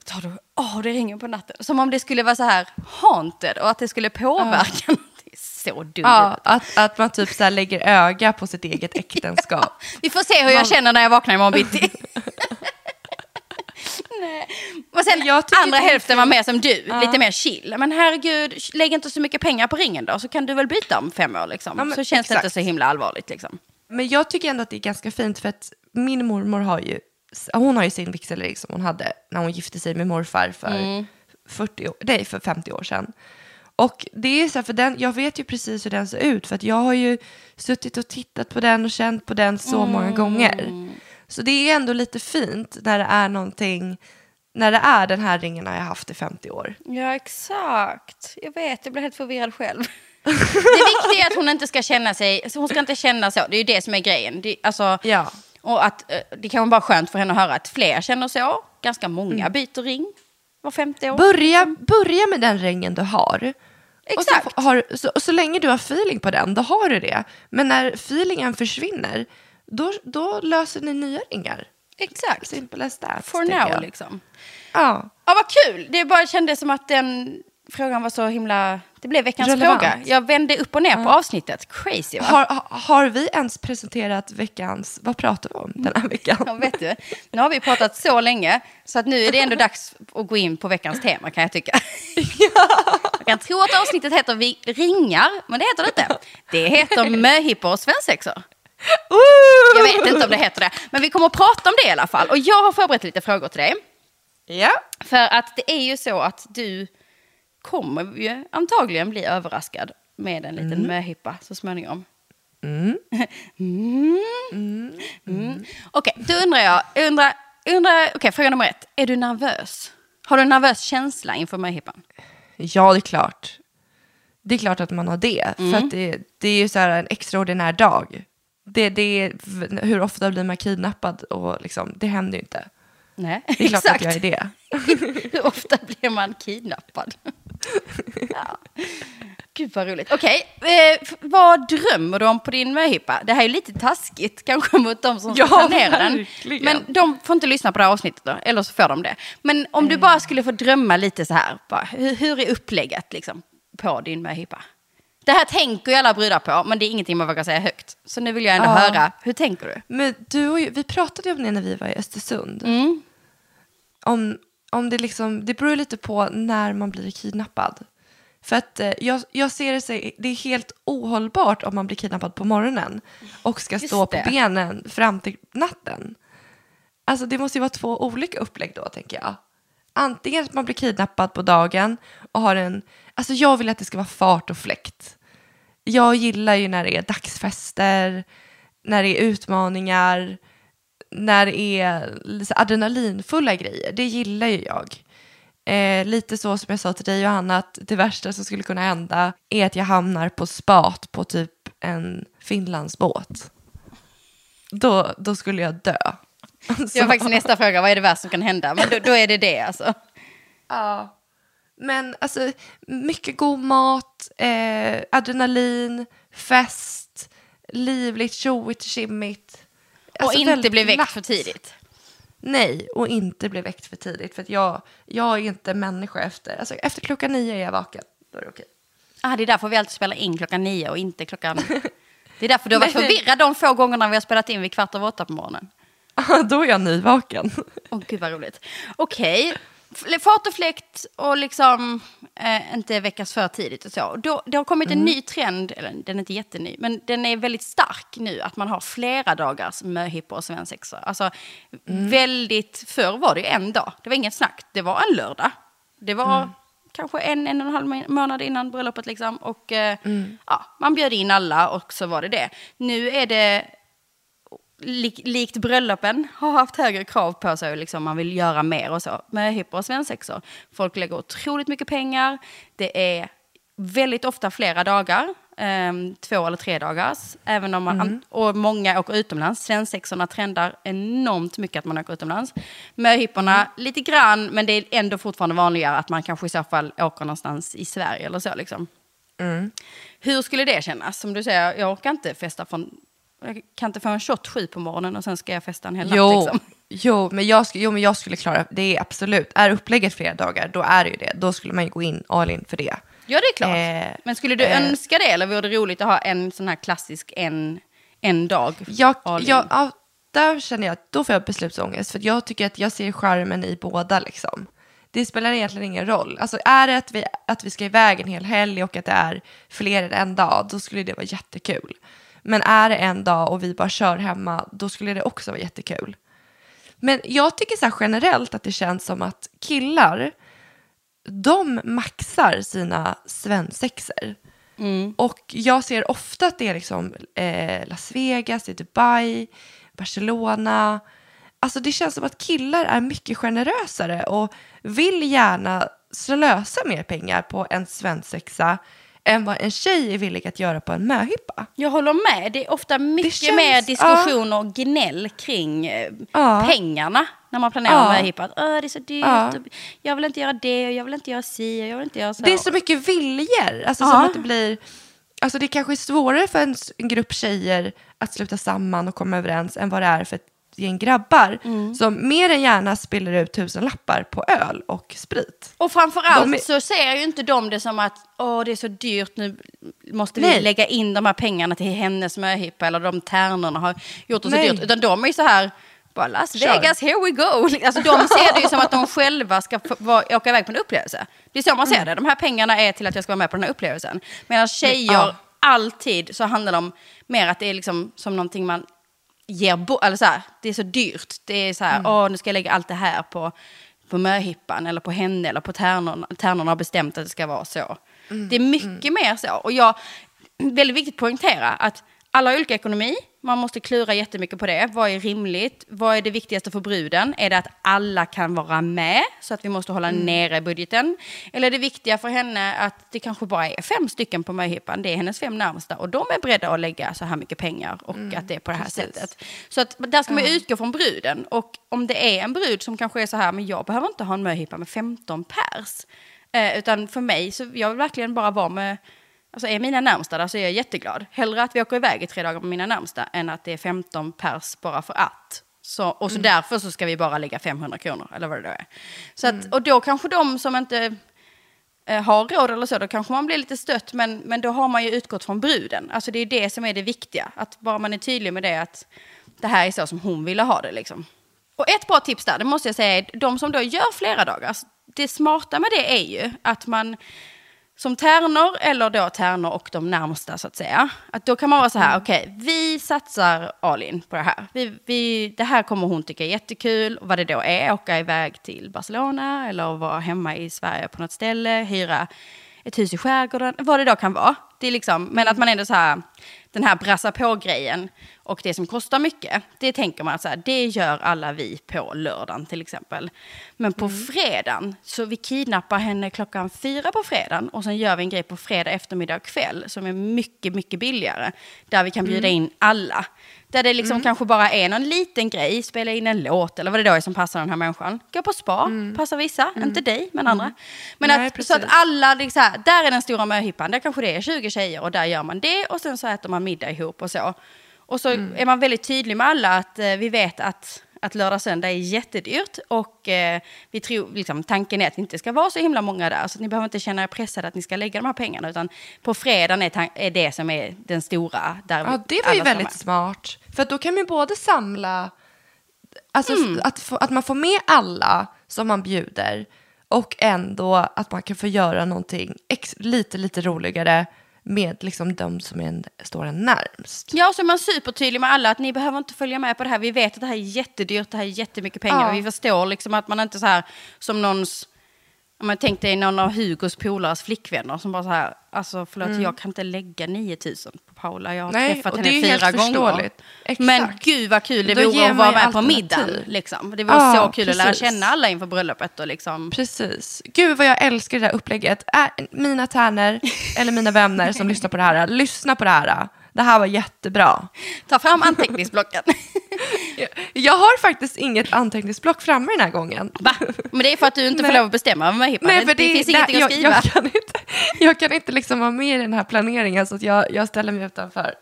tar du av dig ringen på natten? Som om det skulle vara så här haunted och att det skulle påverka någonting. Så dumt. Ja, att, att man typ så här lägger öga på sitt eget äktenskap. (laughs) Vi får se hur jag känner när jag vaknar imorgon bitti. (laughs) Nej. Och sen andra det hälften var mer som du, lite mer chill. Men herregud, lägg inte så mycket pengar på ringen då, så kan du väl byta om fem år liksom. Ja, men så känns det exakt. inte så himla allvarligt liksom. Men jag tycker ändå att det är ganska fint för att min mormor har ju, hon har ju sin vigselring som hon hade när hon gifte sig med morfar för, 40 år, nej, för 50 år sedan. Och det är så här, för den, jag vet ju precis hur den ser ut för att jag har ju suttit och tittat på den och känt på den så många gånger. Så det är ändå lite fint när det är någonting, när det är den här ringen har jag haft i 50 år. Ja, exakt. Jag vet, jag blir helt förvirrad själv. det viktiga är att hon inte ska känna sig, så hon ska inte känna så. Det är ju det som är grejen. Det, alltså, Ja. Och att eh, det kan vara skönt för henne att höra att fler känner så. Ganska många byter ring var femte år. Börja, börja med den ringen du har. Exakt. Och så, har, så, så länge du har feeling på den, då har du det. Men när feelingen försvinner, då, då löser ni nya ringar. Exakt. Simple as that. For now liksom. Ja. Ja, vad kul! Det bara kändes som att den frågan var så himla... Det blev veckans Relevant. fråga. Jag vände upp och ner på avsnittet. Crazy va? Har, ha- har vi ens presenterat veckans, vad pratar vi om den här veckan? Ja, vet du. Nu har vi pratat så länge så att nu är det ändå dags att gå in på veckans tema kan jag tycka. (laughs) Jag kan tro att avsnittet heter vi ringar, men det heter det inte. Det heter (laughs) möhippor och svensexor. Jag vet inte om det heter det, men vi kommer att prata om det i alla fall. Och jag har förberett lite frågor till dig. Ja. För att det är ju så att du kommer ju antagligen bli överraskad med en liten möhippa så småningom. (laughs) Mm. Mm. Okej, då undrar jag, undrar, undrar okej, fråga nummer ett. Är du nervös? Har du en nervös känsla inför möhippan? ja, det är klart. Det är klart att man har det. För att det, det är ju så här en extraordinär dag. Det, det hur ofta blir man kidnappad? Och liksom, det händer ju inte. Nej, Det är klart att jag är det. (laughs) Hur ofta blir man kidnappad? (laughs) ja. Gud vad roligt. Okej, eh, f- vad drömmer du om på din möhippa? Det här är lite taskigt kanske mot de som Ja, planera den. Men de får inte lyssna på det här avsnittet då, eller så får de det. Men om du bara skulle få drömma lite så här, bara, hur, hur är upplägget liksom, på din möhippa? Det här tänker ju alla brudar på, men det är ingenting man vågar säga högt. Så nu vill jag ändå Ja. höra, hur tänker du? Men du och jag, vi pratade ju om det när vi var i Östersund. Mm. Om, om det liksom, det beror lite på när man blir kidnappad. För att eh, jag, jag ser det, sig, det är helt ohållbart om man blir kidnappad på morgonen och ska Just stå det. på benen fram till natten. Alltså det måste ju vara två olika upplägg då tänker jag. Antingen att man blir kidnappad på dagen och har en, alltså jag vill att det ska vara fart och fläkt. jag gillar ju när det är dagsfester, när det är utmaningar, när det är adrenalinfulla grejer. Det gillar ju jag. Eh, lite så som jag sa till dig Johanna, att det värsta som skulle kunna hända är att jag hamnar på spat på typ en Finlandsbåt. Då, då skulle jag dö. Det var faktiskt (laughs) nästa fråga, vad är det värsta som kan hända? Men då, då är det det alltså. Ja. Men alltså, mycket god mat, eh, adrenalin, fest, livligt, tjoigt, tjimmigt. Och Alltså, inte väldigt bli väckt glatt. för tidigt. Nej, och inte bli väckt för tidigt. För att jag, jag är inte människa efter, alltså efter klockan nio är jag vaken. Då är det okej. Ah, det är därför vi alltid spelar in klockan nio och inte klockan... (laughs) Det är därför du har varit förvirrad de få gångerna vi har spelat in vid kvart över åtta på morgonen. (laughs) då är jag nyvaken. Åh gud vad roligt. Okej, fart och fläkt och liksom eh, inte väckas för tidigt och så. Då, det har kommit en ny trend, eller den är inte jätteny, men den är väldigt stark nu att man har flera dagars möhippor och svensexor. Alltså väldigt, förr var det en dag, det var inget snack, det var en lördag. Det var kanske en, en och en halv må- månad innan bröllopet liksom. Och eh, ja, man bjöd in alla och så var det det. Nu är det lik, likt bröllopen har haft högre krav på sig. Liksom, man vill göra mer och så. Med hippor och svensexor. Folk lägger otroligt mycket pengar. Det är väldigt ofta flera dagar. ehm, två eller tre dagars. Även om man, Och många åker utomlands. Svensexorna trendar enormt mycket att man åker utomlands. Möhipporna lite grann, men det är ändå fortfarande vanligare att man kanske i så fall åker någonstans i Sverige eller så. Liksom. Hur skulle det kännas? Som du säger, jag orkar inte festa från... Jag kan inte få en shot sju på morgonen och sen ska jag festa en hel natt. Jo, Liksom. jo, men jag, jo, men jag skulle klara det. Är absolut. Är upplägget flera dagar, då är det ju det. Då skulle man ju gå in all in för det. Ja, det är klart. Eh, Men skulle du eh. önska det eller vore det roligt att ha en sån här klassisk en, en dag? Jag, jag, ja, där känner jag att då får jag beslutsångest. För jag tycker att jag ser charmen i båda. Liksom. Det spelar egentligen ingen roll. Alltså, är det att vi, att vi ska iväg en hel helg och att det är fler än en dag, då skulle det vara jättekul. Men är det en dag och vi bara kör hemma, då skulle det också vara jättekul. Men jag tycker så generellt att det känns som att killar, de maxar sina svensexor. Och jag ser ofta att det är liksom eh, Las Vegas, det Dubai, Barcelona. Alltså det känns som att killar är mycket generösare och vill gärna slösa mer pengar på en svensexa än vad en tjej är villig att göra på en möhippa. Jag håller med. Det är ofta mycket känns- mer diskussion och gnäll kring eh, Ja. pengarna när man planerar Ja. med hippa. Att, "Åh, det är så dyrt, Ja. jag vill inte göra det, och jag vill inte göra si, och jag vill inte göra så. Det är så mycket viljor. Alltså som att det blir... Alltså det kanske är svårare för en grupp tjejer att sluta samman och komma överens än vad det är för ett gäng grabbar Mm. som mer än gärna spiller ut tusen lappar på öl och sprit. Och framförallt är- så ser ju inte de det som att Åh, det är så dyrt, nu måste vi Nej. lägga in de här pengarna till hennes möhippa eller de tärnorna har gjort det så Nej. dyrt. Utan de är ju så här, bara Las Kör. Vegas, here we go. Alltså de ser det ju som att de själva ska vara- åka iväg på en upplevelse. Det är så man ser Mm. det, de här pengarna är till att jag ska vara med på den här upplevelsen. Medan tjejer, ja. alltid så handlar det om mer att det är liksom som någonting man ger bort, eller så här, det är så dyrt. Det är så här, Mm. åh nu ska jag lägga allt det här på, på möhippan eller på henne eller på tärnorna. Tärnorna har bestämt att det ska vara så. Mm. Det är mycket mer så. Och jag, väldigt viktigt att poängtera att alla har olika ekonomi. Man måste klura jättemycket på det. Vad är rimligt? Vad är det viktigaste för bruden? Är det att alla kan vara med så att vi måste hålla nere budgeten? Eller är det viktiga för henne att det kanske bara är fem stycken på möhippan? Det är hennes fem närmsta och de är beredda att lägga så här mycket pengar och att det är på det här precis. sättet. Så att där ska man utgå från bruden. Och om det är en brud som kanske är så här, men jag behöver inte ha en möhippa med 15 pers. Eh, utan för mig, så jag vill verkligen bara vara med, alltså är mina närmsta där så är jag jätteglad. Hellre att vi åker iväg i tre dagar med mina närmsta än att det är 15 pers bara för att. Så, och så därför så ska vi bara lägga 500 kronor, eller vad det då är. Så att, och då kanske de som inte eh, har råd eller så, då kanske man blir lite stött, men, men då har man ju utgått från bruden. Alltså det är det som är det viktiga, att bara man är tydlig med det, att det här är så som hon ville ha det liksom. Och ett bra tips där, det måste jag säga, är de som då gör flera dagar, det smarta med det är ju att man som tärnor, eller då tärnor och de närmsta så att säga, att då kan man vara så här, okej, vi satsar all in på det här. Vi, vi, det här kommer hon tycka är jättekul, vad det då är, åka iväg till Barcelona eller vara hemma i Sverige på något ställe, hyra ett hus i skärgården, vad det då kan vara. Det är liksom, men att man ändå så här, den här brassa på-grejen och det som kostar mycket, det tänker man att så här, det gör alla vi på lördagen till exempel. Men på fredagen, så vi kidnappar henne klockan fyra på fredagen och sen gör vi en grej på fredag eftermiddag och kväll som är mycket, mycket billigare. Där vi kan bjuda in alla. Där det liksom kanske bara är någon liten grej, spela in en låt eller vad det då är som passar den här människan. Gå på spa, passar vissa, inte dig men andra. Men Nej, att, så att alla, så här, där är den stora möhippan, där kanske det är 20 tjejer och där gör man det och sen så äter man middag ihop och så. Och så är man väldigt tydlig med alla att eh, vi vet att, att lördag söndag är jättedyrt och eh, vi tror, liksom, tanken är att det inte ska vara så himla många där så ni behöver inte känna er pressade att ni ska lägga de här pengarna utan på fredagen är, är det som är den stora. Där Ja, det var ju väldigt smart. För då kan man både samla, alltså Mm. att, att man får med alla som man bjuder och ändå att man kan få göra någonting lite, lite roligare med liksom de som är en, står en närmst. Ja, så är man supertydlig med alla att ni behöver inte följa med på det här. Vi vet att det här är jättedyrt, det här är jättemycket pengar. Ja. Vi förstår liksom att man inte så här som någons... Om man tänkte dig någon av Hugos polares flickvänner som bara så här, alltså förlåt jag kan inte lägga 9000 på Paula, jag har. Nej, träffat henne fyra gånger. förståeligt. Men Exakt. gud vad kul det Då vore att vara med på middagen. Liksom. Det vore Ja, så kul att lära precis. känna alla inför bröllopet. Och liksom. Precis. Gud vad jag älskar det där upplägget. Äh, mina tärnor, eller mina vänner som (laughs) lyssnar på det här, lyssna på det här. Det här var jättebra. Ta fram anteckningsblocken. (laughs) Jag har faktiskt inget anteckningsblock framme den här gången. Va? Men det är för att du inte får lov att bestämma över möhippan. Nej, för det, det, finns det, ingenting jag, att skriva. Jag kan inte, jag kan inte liksom vara med i den här planeringen så att jag, jag ställer mig utanför.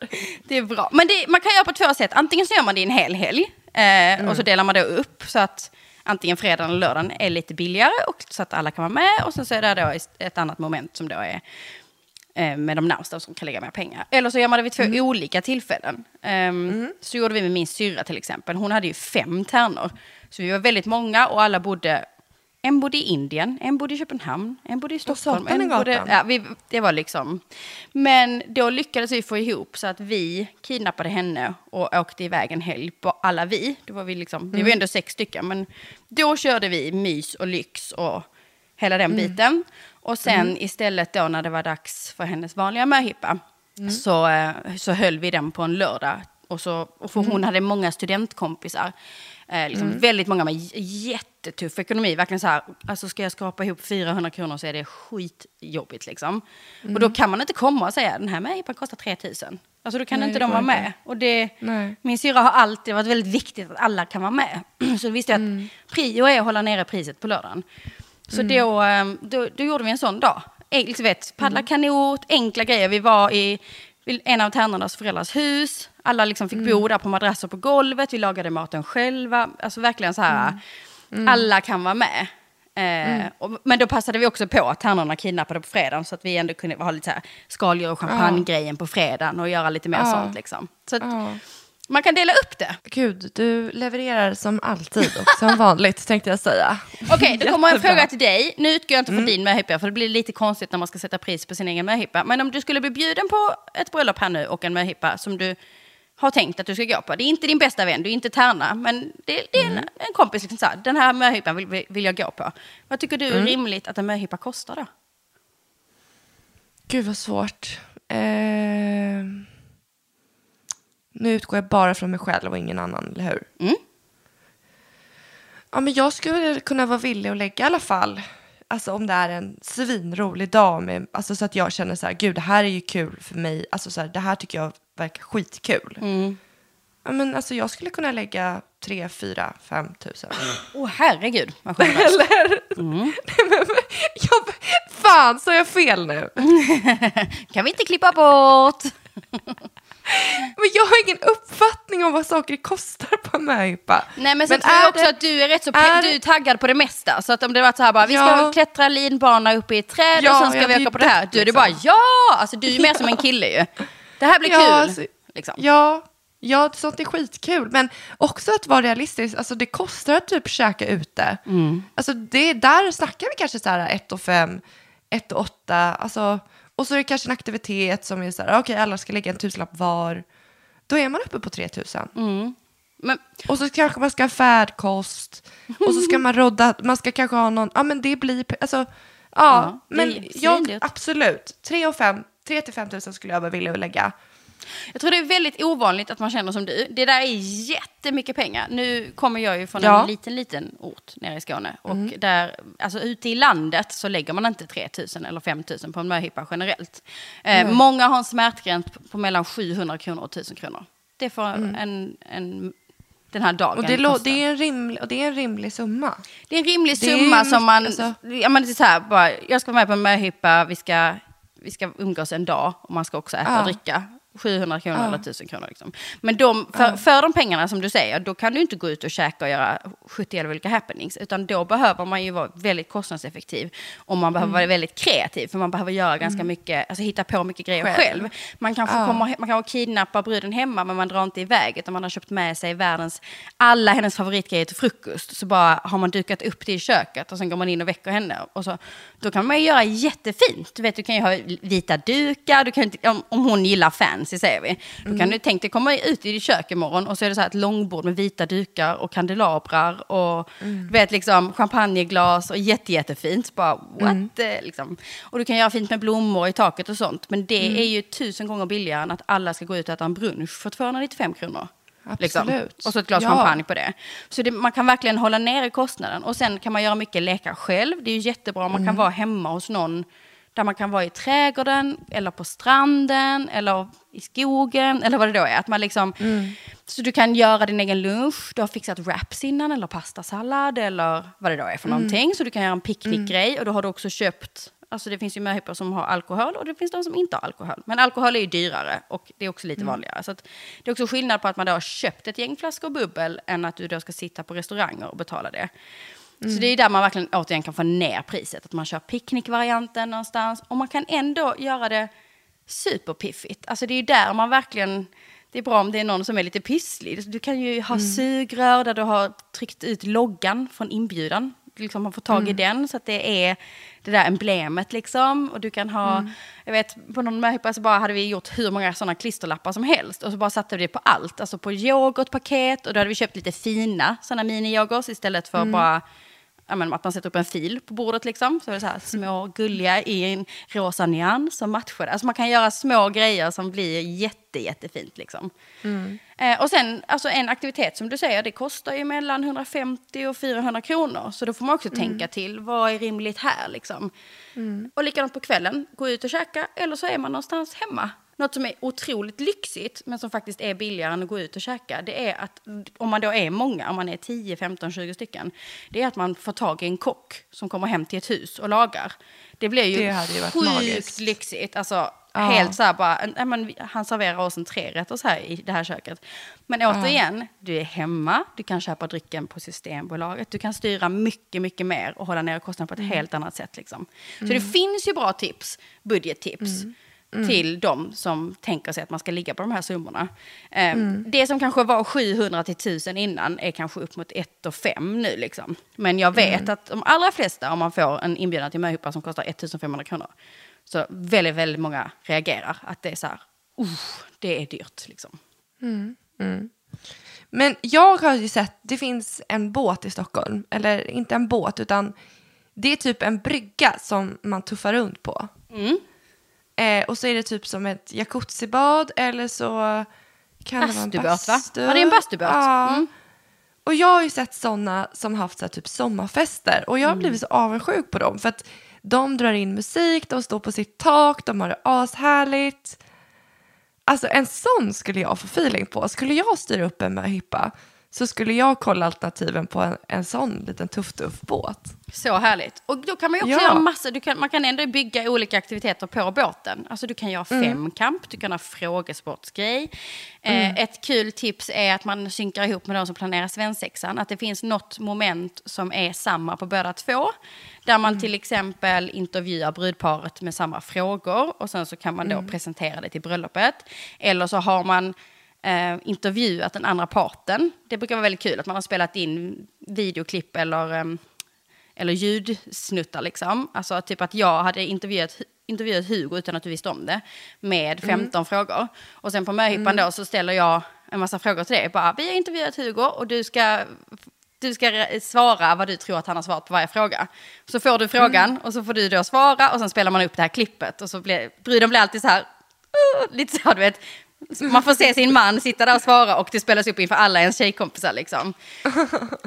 Det är bra. Men det, man kan göra på två sätt. Antingen så gör man det en hel helg eh, och så delar man det upp så att antingen fredagen eller lördagen är lite billigare och så att alla kan vara med. Och sen så är det då ett annat moment som då är med de närmsta som kan lägga mer pengar. Eller så gör man det vid två olika tillfällen. Ehm, Så gjorde vi med min syrra till exempel. Hon hade ju fem tärnor. Så vi var väldigt många och alla bodde en bodde i Indien, en bodde i Köpenhamn, en bodde i Stockholm. En bodde, ja, vi, det var liksom... Men då lyckades vi få ihop så att vi kidnappade henne och åkte iväg en helg på alla vi. Då var vi liksom, Mm. Det var ändå sex stycken, men då körde vi mys och lyx och hela den Mm. biten. Och sen istället då när det var dags för hennes vanliga möhippa Mm. så, eh, så höll vi den på en lördag. Och så, och för Mm. hon hade många studentkompisar. Eh, liksom Väldigt många med jättetuff ekonomi. Verkligen så här, alltså ska jag skrapa ihop 400 kronor så är det skitjobbigt liksom. Och Mm. då kan man inte komma och säga den här möhippan kostar 3000. Alltså då kan Nej, inte de vara med. Och det, Nej. min syrra har alltid varit väldigt viktigt att alla kan vara med. (clears throat) Så visste jag Mm. att prio är att hålla nere priset på lördagen. Så då, eh, då, då gjorde vi en sån dag. Liksom vet, paddla Mm. kanot, enkla grejer. Vi var i en av tärnornas föräldrars hus. Alla liksom fick Mm. bo där på madrasser på golvet. Vi lagade maten själva. Alltså verkligen så här, Mm. alla kan vara med. Eh, och, men då passade vi också på att tärnorna kidnappade på fredagen så att vi ändå kunde ha lite så här skaldjur och champagnegrejen på fredagen och göra lite mer Ja. sånt liksom. Så att Ja. Man kan dela upp det. Gud, du levererar som alltid och som vanligt (laughs) tänkte jag säga. Okej, då kommer en fråga till dig. Nu utgår jag inte från din möhippa, för det blir lite konstigt när man ska sätta pris på sin egen möhippa. Men om du skulle bli bjuden på ett bröllop här nu och en möhippa som du har tänkt att du ska gå på. Det är inte din bästa vän, du är inte Tärna, men det, det är en, en kompis. Liksom så här, den här möhippan vill, vill jag gå på. Vad tycker du är rimligt att en möhippa kostar då? Gud vad svårt. Eh, nu utgår jag bara från mig själv och ingen annan, eller hur? Mm. Ja, men jag skulle kunna vara villig att lägga i alla fall. Alltså om det är en svinrolig dag med, alltså så att jag känner så här, gud det här är ju kul för mig. Alltså så här, det här tycker jag verkar skitkul. Mm. Ja, men alltså jag skulle kunna lägga 3, 4, 5 tusen. Åh herregud, vad generöst. (laughs) Eller? (laughs) Men, jag, fan, så jag fel nu? (laughs) Kan vi inte klippa bort? Men jag har ingen uppfattning om vad saker kostar på en möhippa. Nej men så Men tror jag också det- att du är rätt så är- du är taggad på det mesta. Så att om det var så här bara, vi ska Ja. klättra linbana upp i ett träd Ja, och sen ska ja, vi åka på det här. Du är det bara ja! Alltså du är mer som en kille ju. Det här blir kul. alltså, liksom. Ja, ja, sånt är skitkul. Men också att vara realistisk. Alltså det kostar att typ käka ute. Mm. Alltså det, där snackar vi kanske så här 1 och 5, 1 och 8. Alltså, och så är det kanske en aktivitet som är så här, okej alla ska lägga en tusenlapp var. Då är man uppe på 3000. Mm. Men, Och så kanske man ska ha färdkost. Och så ska man rodda, man ska kanske ha någon, ja men det blir, alltså, ja, Ja, men jag, absolut, 3 och 5 3 till 5 000 skulle jag vara villig att lägga. Jag tror det är väldigt ovanligt att man känner som du. Det där är jättemycket pengar. Nu kommer jag ju från Ja. en liten, liten ort nere i Skåne. Och där, alltså ute i landet så lägger man inte 3 000 eller 5 000 på en möhippa generellt. Eh, många har en smärtgräns på mellan 700 kronor och 1000 kronor. Det får en, en, den här dagen Och det, det, är en rimlig, och det är en rimlig summa. Det är en rimlig Det summa ju som man... alltså. Ja, men det är så här, bara, jag ska vara med på en möhippa, vi ska, vi ska umgås en dag och man ska också äta Ja. och dricka. 700 kronor Ja. eller 1000 kronor. Liksom. Men de, för, för de pengarna som du säger, då kan du inte gå ut och käka och göra 70 olika happenings. Utan då behöver man ju vara väldigt kostnadseffektiv. Och man behöver vara väldigt kreativ, för man behöver göra ganska mycket, alltså hitta på mycket grejer Själv. själv. Man kanske Ja. kommer, man kan kidnappa bruden hemma, men man drar inte iväg. Utan man har köpt med sig världens, alla hennes favoritgrejer till frukost. Så bara har man dukat upp det i köket och sen går man in och väcker henne. Och så, då kan man ju göra jättefint. Du, vet, du kan ju ha vita dukar, du kan, inte- om, om hon gillar fancy säger vi. Då kan du tänka dig komma ut i ditt kök imorgon och så är det så här ett långbord med vita dukar och kandelabrar och du vet liksom champagneglas och jätte, jättefint. Bara what? eh, Liksom. Och du kan göra fint med blommor i taket och sånt. Men det är ju tusen gånger billigare än att alla ska gå ut och äta en brunch för 295 kronor. Liksom. Och så ett glas Ja. champagne på det. Så det, man kan verkligen hålla nere kostnaden. Och sen kan man göra mycket lekar själv. Det är ju jättebra om man kan vara hemma hos någon där man kan vara i trädgården eller på stranden eller i skogen eller vad det då är. Att man liksom, Så du kan göra din egen lunch, du har fixat wraps innan eller pastasallad eller vad det då är för någonting. Så du kan göra en picknickgrej och då har du också köpt Alltså det finns ju möhippor som har alkohol och det finns de som inte har alkohol. Men alkohol är ju dyrare och det är också lite vanligare. Så det är också skillnad på att man då har köpt ett gäng flaskor bubbel än att du då ska sitta på restauranger och betala det. Så det är där man verkligen återigen kan få ner priset. Att man kör picknickvarianten någonstans. Och man kan ändå göra det superpiffigt. Alltså det är ju där man verkligen... Det är bra om det är någon som är lite pysslig. Du kan ju ha sugrör där du har tryckt ut loggan från inbjudan. Liksom man får tag i den så att det är det där emblemet liksom. Och du kan ha, jag vet på någon möhippa så bara hade vi gjort hur många sådana klisterlappar som helst. Och så bara satte vi det på allt. Alltså på yoghurtpaket och då hade vi köpt lite fina sådana mini-yoghurts istället för bara ja, men, att man sätter upp en fil på bordet liksom. Så är det så här små gulliga i en rosa nyans och matchar. Alltså man kan göra små grejer som blir jätte, jättefint liksom. Eh, och sen, alltså en aktivitet som du säger, det kostar ju mellan 150 och 400 kronor. Så då får man också tänka till, vad är rimligt här liksom? Och likadant på kvällen, gå ut och käka eller så är man någonstans hemma. Något som är otroligt lyxigt, men som faktiskt är billigare än att gå ut och käka, det är att om man då är många, om man är 10, 15, 20 stycken, det är att man får tag i en kock som kommer hem till ett hus och lagar. Det blir ju, Det ju sjukt magiskt. lyxigt. Alltså, Ja. helt så här bara, men, han serverar oss en trerätters här i det här köket. Men återigen, du är hemma, du kan köpa drycken på Systembolaget, du kan styra mycket, mycket mer och hålla nere kostnaden på ett Mm. helt annat sätt. Liksom. Så det finns ju bra tips, budgettips. Mm. Till de som tänker sig att man ska ligga på de här summorna. Eh, Mm. Det som kanske var 700 till 1000 innan är kanske upp mot 1 och 5 nu. Liksom. Men jag vet Mm. att de allra flesta, om man får en inbjudan till möhippa som kostar 1500 kronor, så väldigt, väldigt många reagerar att det är så här, det är dyrt. Liksom. Men jag har ju sett, det finns en båt i Stockholm, eller inte en båt utan det är typ en brygga som man tuffar runt på. Mm. Eh, och så är det typ som ett jacuzzibad eller så kan det vara en Bastubåt, va? bastu. Ja, det är en bastubåt. Ja. Mm. Och jag har ju sett sådana som haft så typ sommarfester och jag har blivit så avundsjuk på dem för att de drar in musik, de står på sitt tak, de har det ashärligt. Alltså en sån skulle jag få feeling på. Skulle jag styra upp en möhippa så skulle jag kolla alternativen på en, en sån liten tuff-tuff båt. Så härligt. Och då kan man ju också Ja. göra massa, du kan, man kan ändå bygga olika aktiviteter på båten. Alltså du kan göra femkamp, du kan ha frågesportsgrej. Eh, ett kul tips är att man synkar ihop med de som planerar svensexan. Att det finns något moment som är samma på båda två. Där man till exempel intervjuar brudparet med samma frågor och sen så kan man då presentera det till bröllopet. Eller så har man eh, intervjuat den andra parten. Det brukar vara väldigt kul att man har spelat in videoklipp eller ehm, eller ljudsnuttar liksom. Alltså typ att jag hade intervjuat, intervjuat Hugo utan att du visste om det. Med 15 frågor. Och sen på möhippan då så ställer jag en massa frågor till dig. Bara, vi har intervjuat Hugo och du ska du ska svara vad du tror att han har svarat på varje fråga. Så får du frågan och så får du då svara och sen spelar man upp det här klippet. Och så blir, bruden blir alltid så här, uh, lite så här, du vet. Man får se sin man sitta där och svara och det spelas upp inför alla ens tjejkompisar liksom.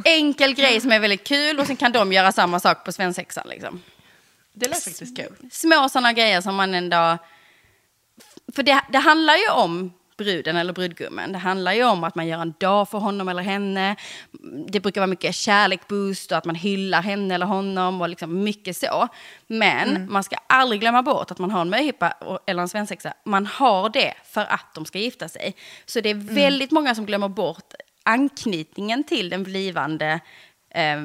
Enkel grej som är väldigt kul och sen kan de göra samma sak på svensexan liksom. Det lät faktiskt kul. Små sådana grejer som man ändå... För det, det handlar ju om bruden eller brudgummen. Det handlar ju om att man gör en dag för honom eller henne. Det brukar vara mycket kärlekboost och att man hyllar henne eller honom och liksom mycket så. Men man ska aldrig glömma bort att man har en möhippa eller en svensexa. Man har det för att de ska gifta sig. Så det är väldigt många som glömmer bort anknytningen till den blivande eh,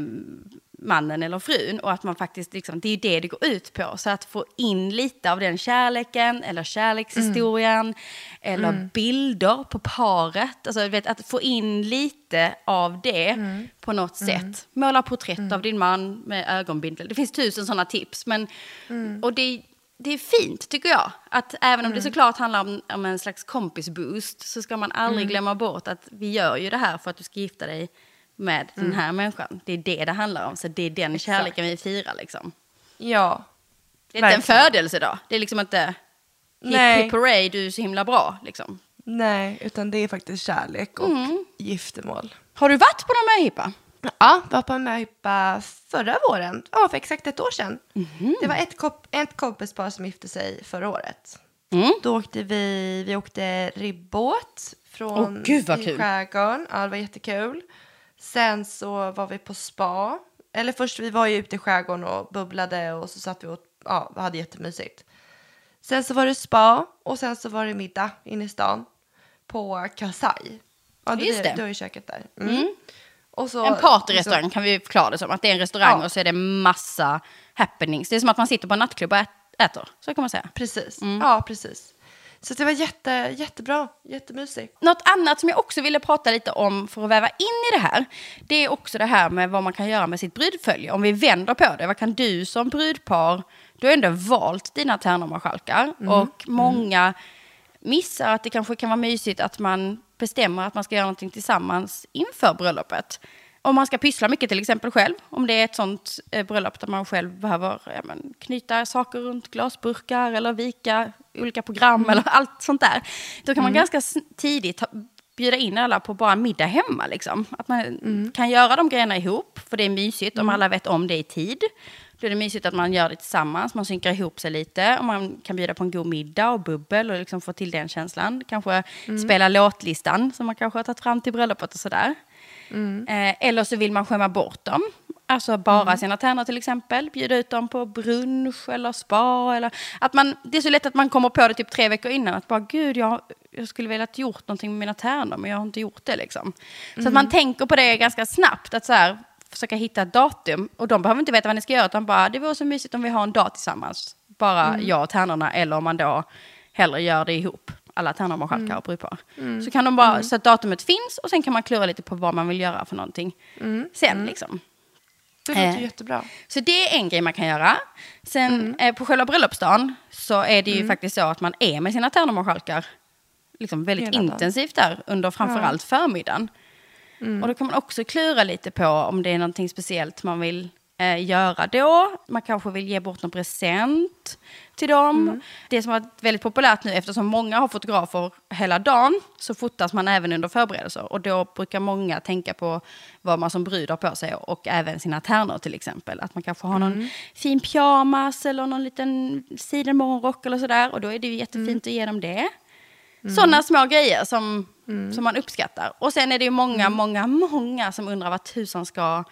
mannen eller frun och att man faktiskt, liksom, det är det det går ut på. Så att få in lite av den kärleken eller kärlekshistorien eller bilder på paret. Alltså, vet, att få in lite av det på något sätt. Måla porträtt av din man med ögonbindel. Det finns tusen sådana tips. Men, Och det, det är fint tycker jag. Att även om det såklart handlar om, om en slags kompisboost så ska man aldrig glömma bort att vi gör ju det här för att du ska gifta dig med den här människan. Det är det det handlar om. Så det är den kärleken vi firar liksom. Ja. Det är inte en Verkligen. födelsedag. Det är liksom inte hip Nej. hip hooray, du är så himla bra liksom. Nej, utan det är faktiskt kärlek och giftermål. Har du varit på någon möhippa? Ja, var på en möhippa förra våren. Ja, för exakt ett år sedan. Det var ett, kop- ett kompispar som gifte sig förra året. Mm. Då åkte vi, vi åkte ribbåt från Åh, gud, vad kul. skärgården. Ja, det var jättekul. Sen så var vi på spa. Eller först, vi var ju ute i skärgården och bubblade och så satt vi och ja, hade jättemysigt. Sen så var det spa och sen så var det middag inne i stan på Kasai. Ja, du, Just det. du har ju köket där. Mm. Och så, En partyrestaurang kan vi förklara det som. Att det är en restaurang Ja. och så är det massa happenings. Det är som att man sitter på en nattklubb och ät- äter. Så kan man säga. Precis. Mm. Ja, precis. Så det var jätte, jättebra, jättemysigt. Något annat som jag också ville prata lite om för att väva in i det här. Det är också det här med vad man kan göra med sitt brudfölje. Om vi vänder på det. Vad kan du som brudpar, du har ändå valt dina tärnormarskalkar. Och många missar att det kanske kan vara mysigt att man bestämmer att man ska göra någonting tillsammans inför bröllopet. Om man ska pyssla mycket till exempel själv, om det är ett sånt eh, bröllop där man själv behöver ja, men, knyta saker runt glasburkar eller vika olika program eller (laughs) allt sånt där. Då kan man ganska s- tidigt bjuda in alla på bara en middag hemma. Liksom. Att man kan göra de grejerna ihop, för det är mysigt om alla vet om det i tid. Då är det mysigt att man gör det tillsammans, man synkar ihop sig lite. Och man kan bjuda på en god middag och bubbel och liksom få till den känslan. Kanske spela låtlistan som man kanske har tagit fram till bröllopet och sådär. Eh, eller så vill man skämma bort dem. Alltså bara sina tärnor till exempel. Bjuda ut dem på brunch eller spa. Eller att man, det är så lätt att man kommer på det typ tre veckor innan. Att bara gud, jag, jag skulle ha gjort någonting med mina tärnor men jag har inte gjort det. Liksom. Så att man tänker på det ganska snabbt. Att så här, försöka hitta ett datum. Och de behöver inte veta vad ni ska göra. Utan bara, det vore så mysigt om vi har en dag tillsammans. Bara jag och tärnorna. Eller om man då hellre gör det ihop. Alla tärnormarskalkar och brudpar. Så kan de bara, så att datumet finns och sen kan man klura lite på vad man vill göra för någonting. Sen liksom. Det låter Eh. jättebra. Så det är en grej man kan göra. Sen eh, på själva bröllopsdagen så är det ju faktiskt så att man är med sina tärnormarskalkar liksom väldigt Hela dagen. intensivt där under framförallt förmiddagen. Och då kan man också klura lite på om det är någonting speciellt man vill eh, göra då. Man kanske vill ge bort någon present till dem. Det som har varit väldigt populärt nu eftersom många har fotografer hela dagen så fotas man även under förberedelser. Och då brukar många tänka på vad man som brud har på sig och även sina tärnor till exempel. Att man kanske har någon fin pyjamas eller någon liten sidenmorgonrock eller sådär. Och då är det ju jättefint att ge dem det. Sådana små grejer som, som man uppskattar. Och sen är det ju många, många, många som undrar vad tusan ska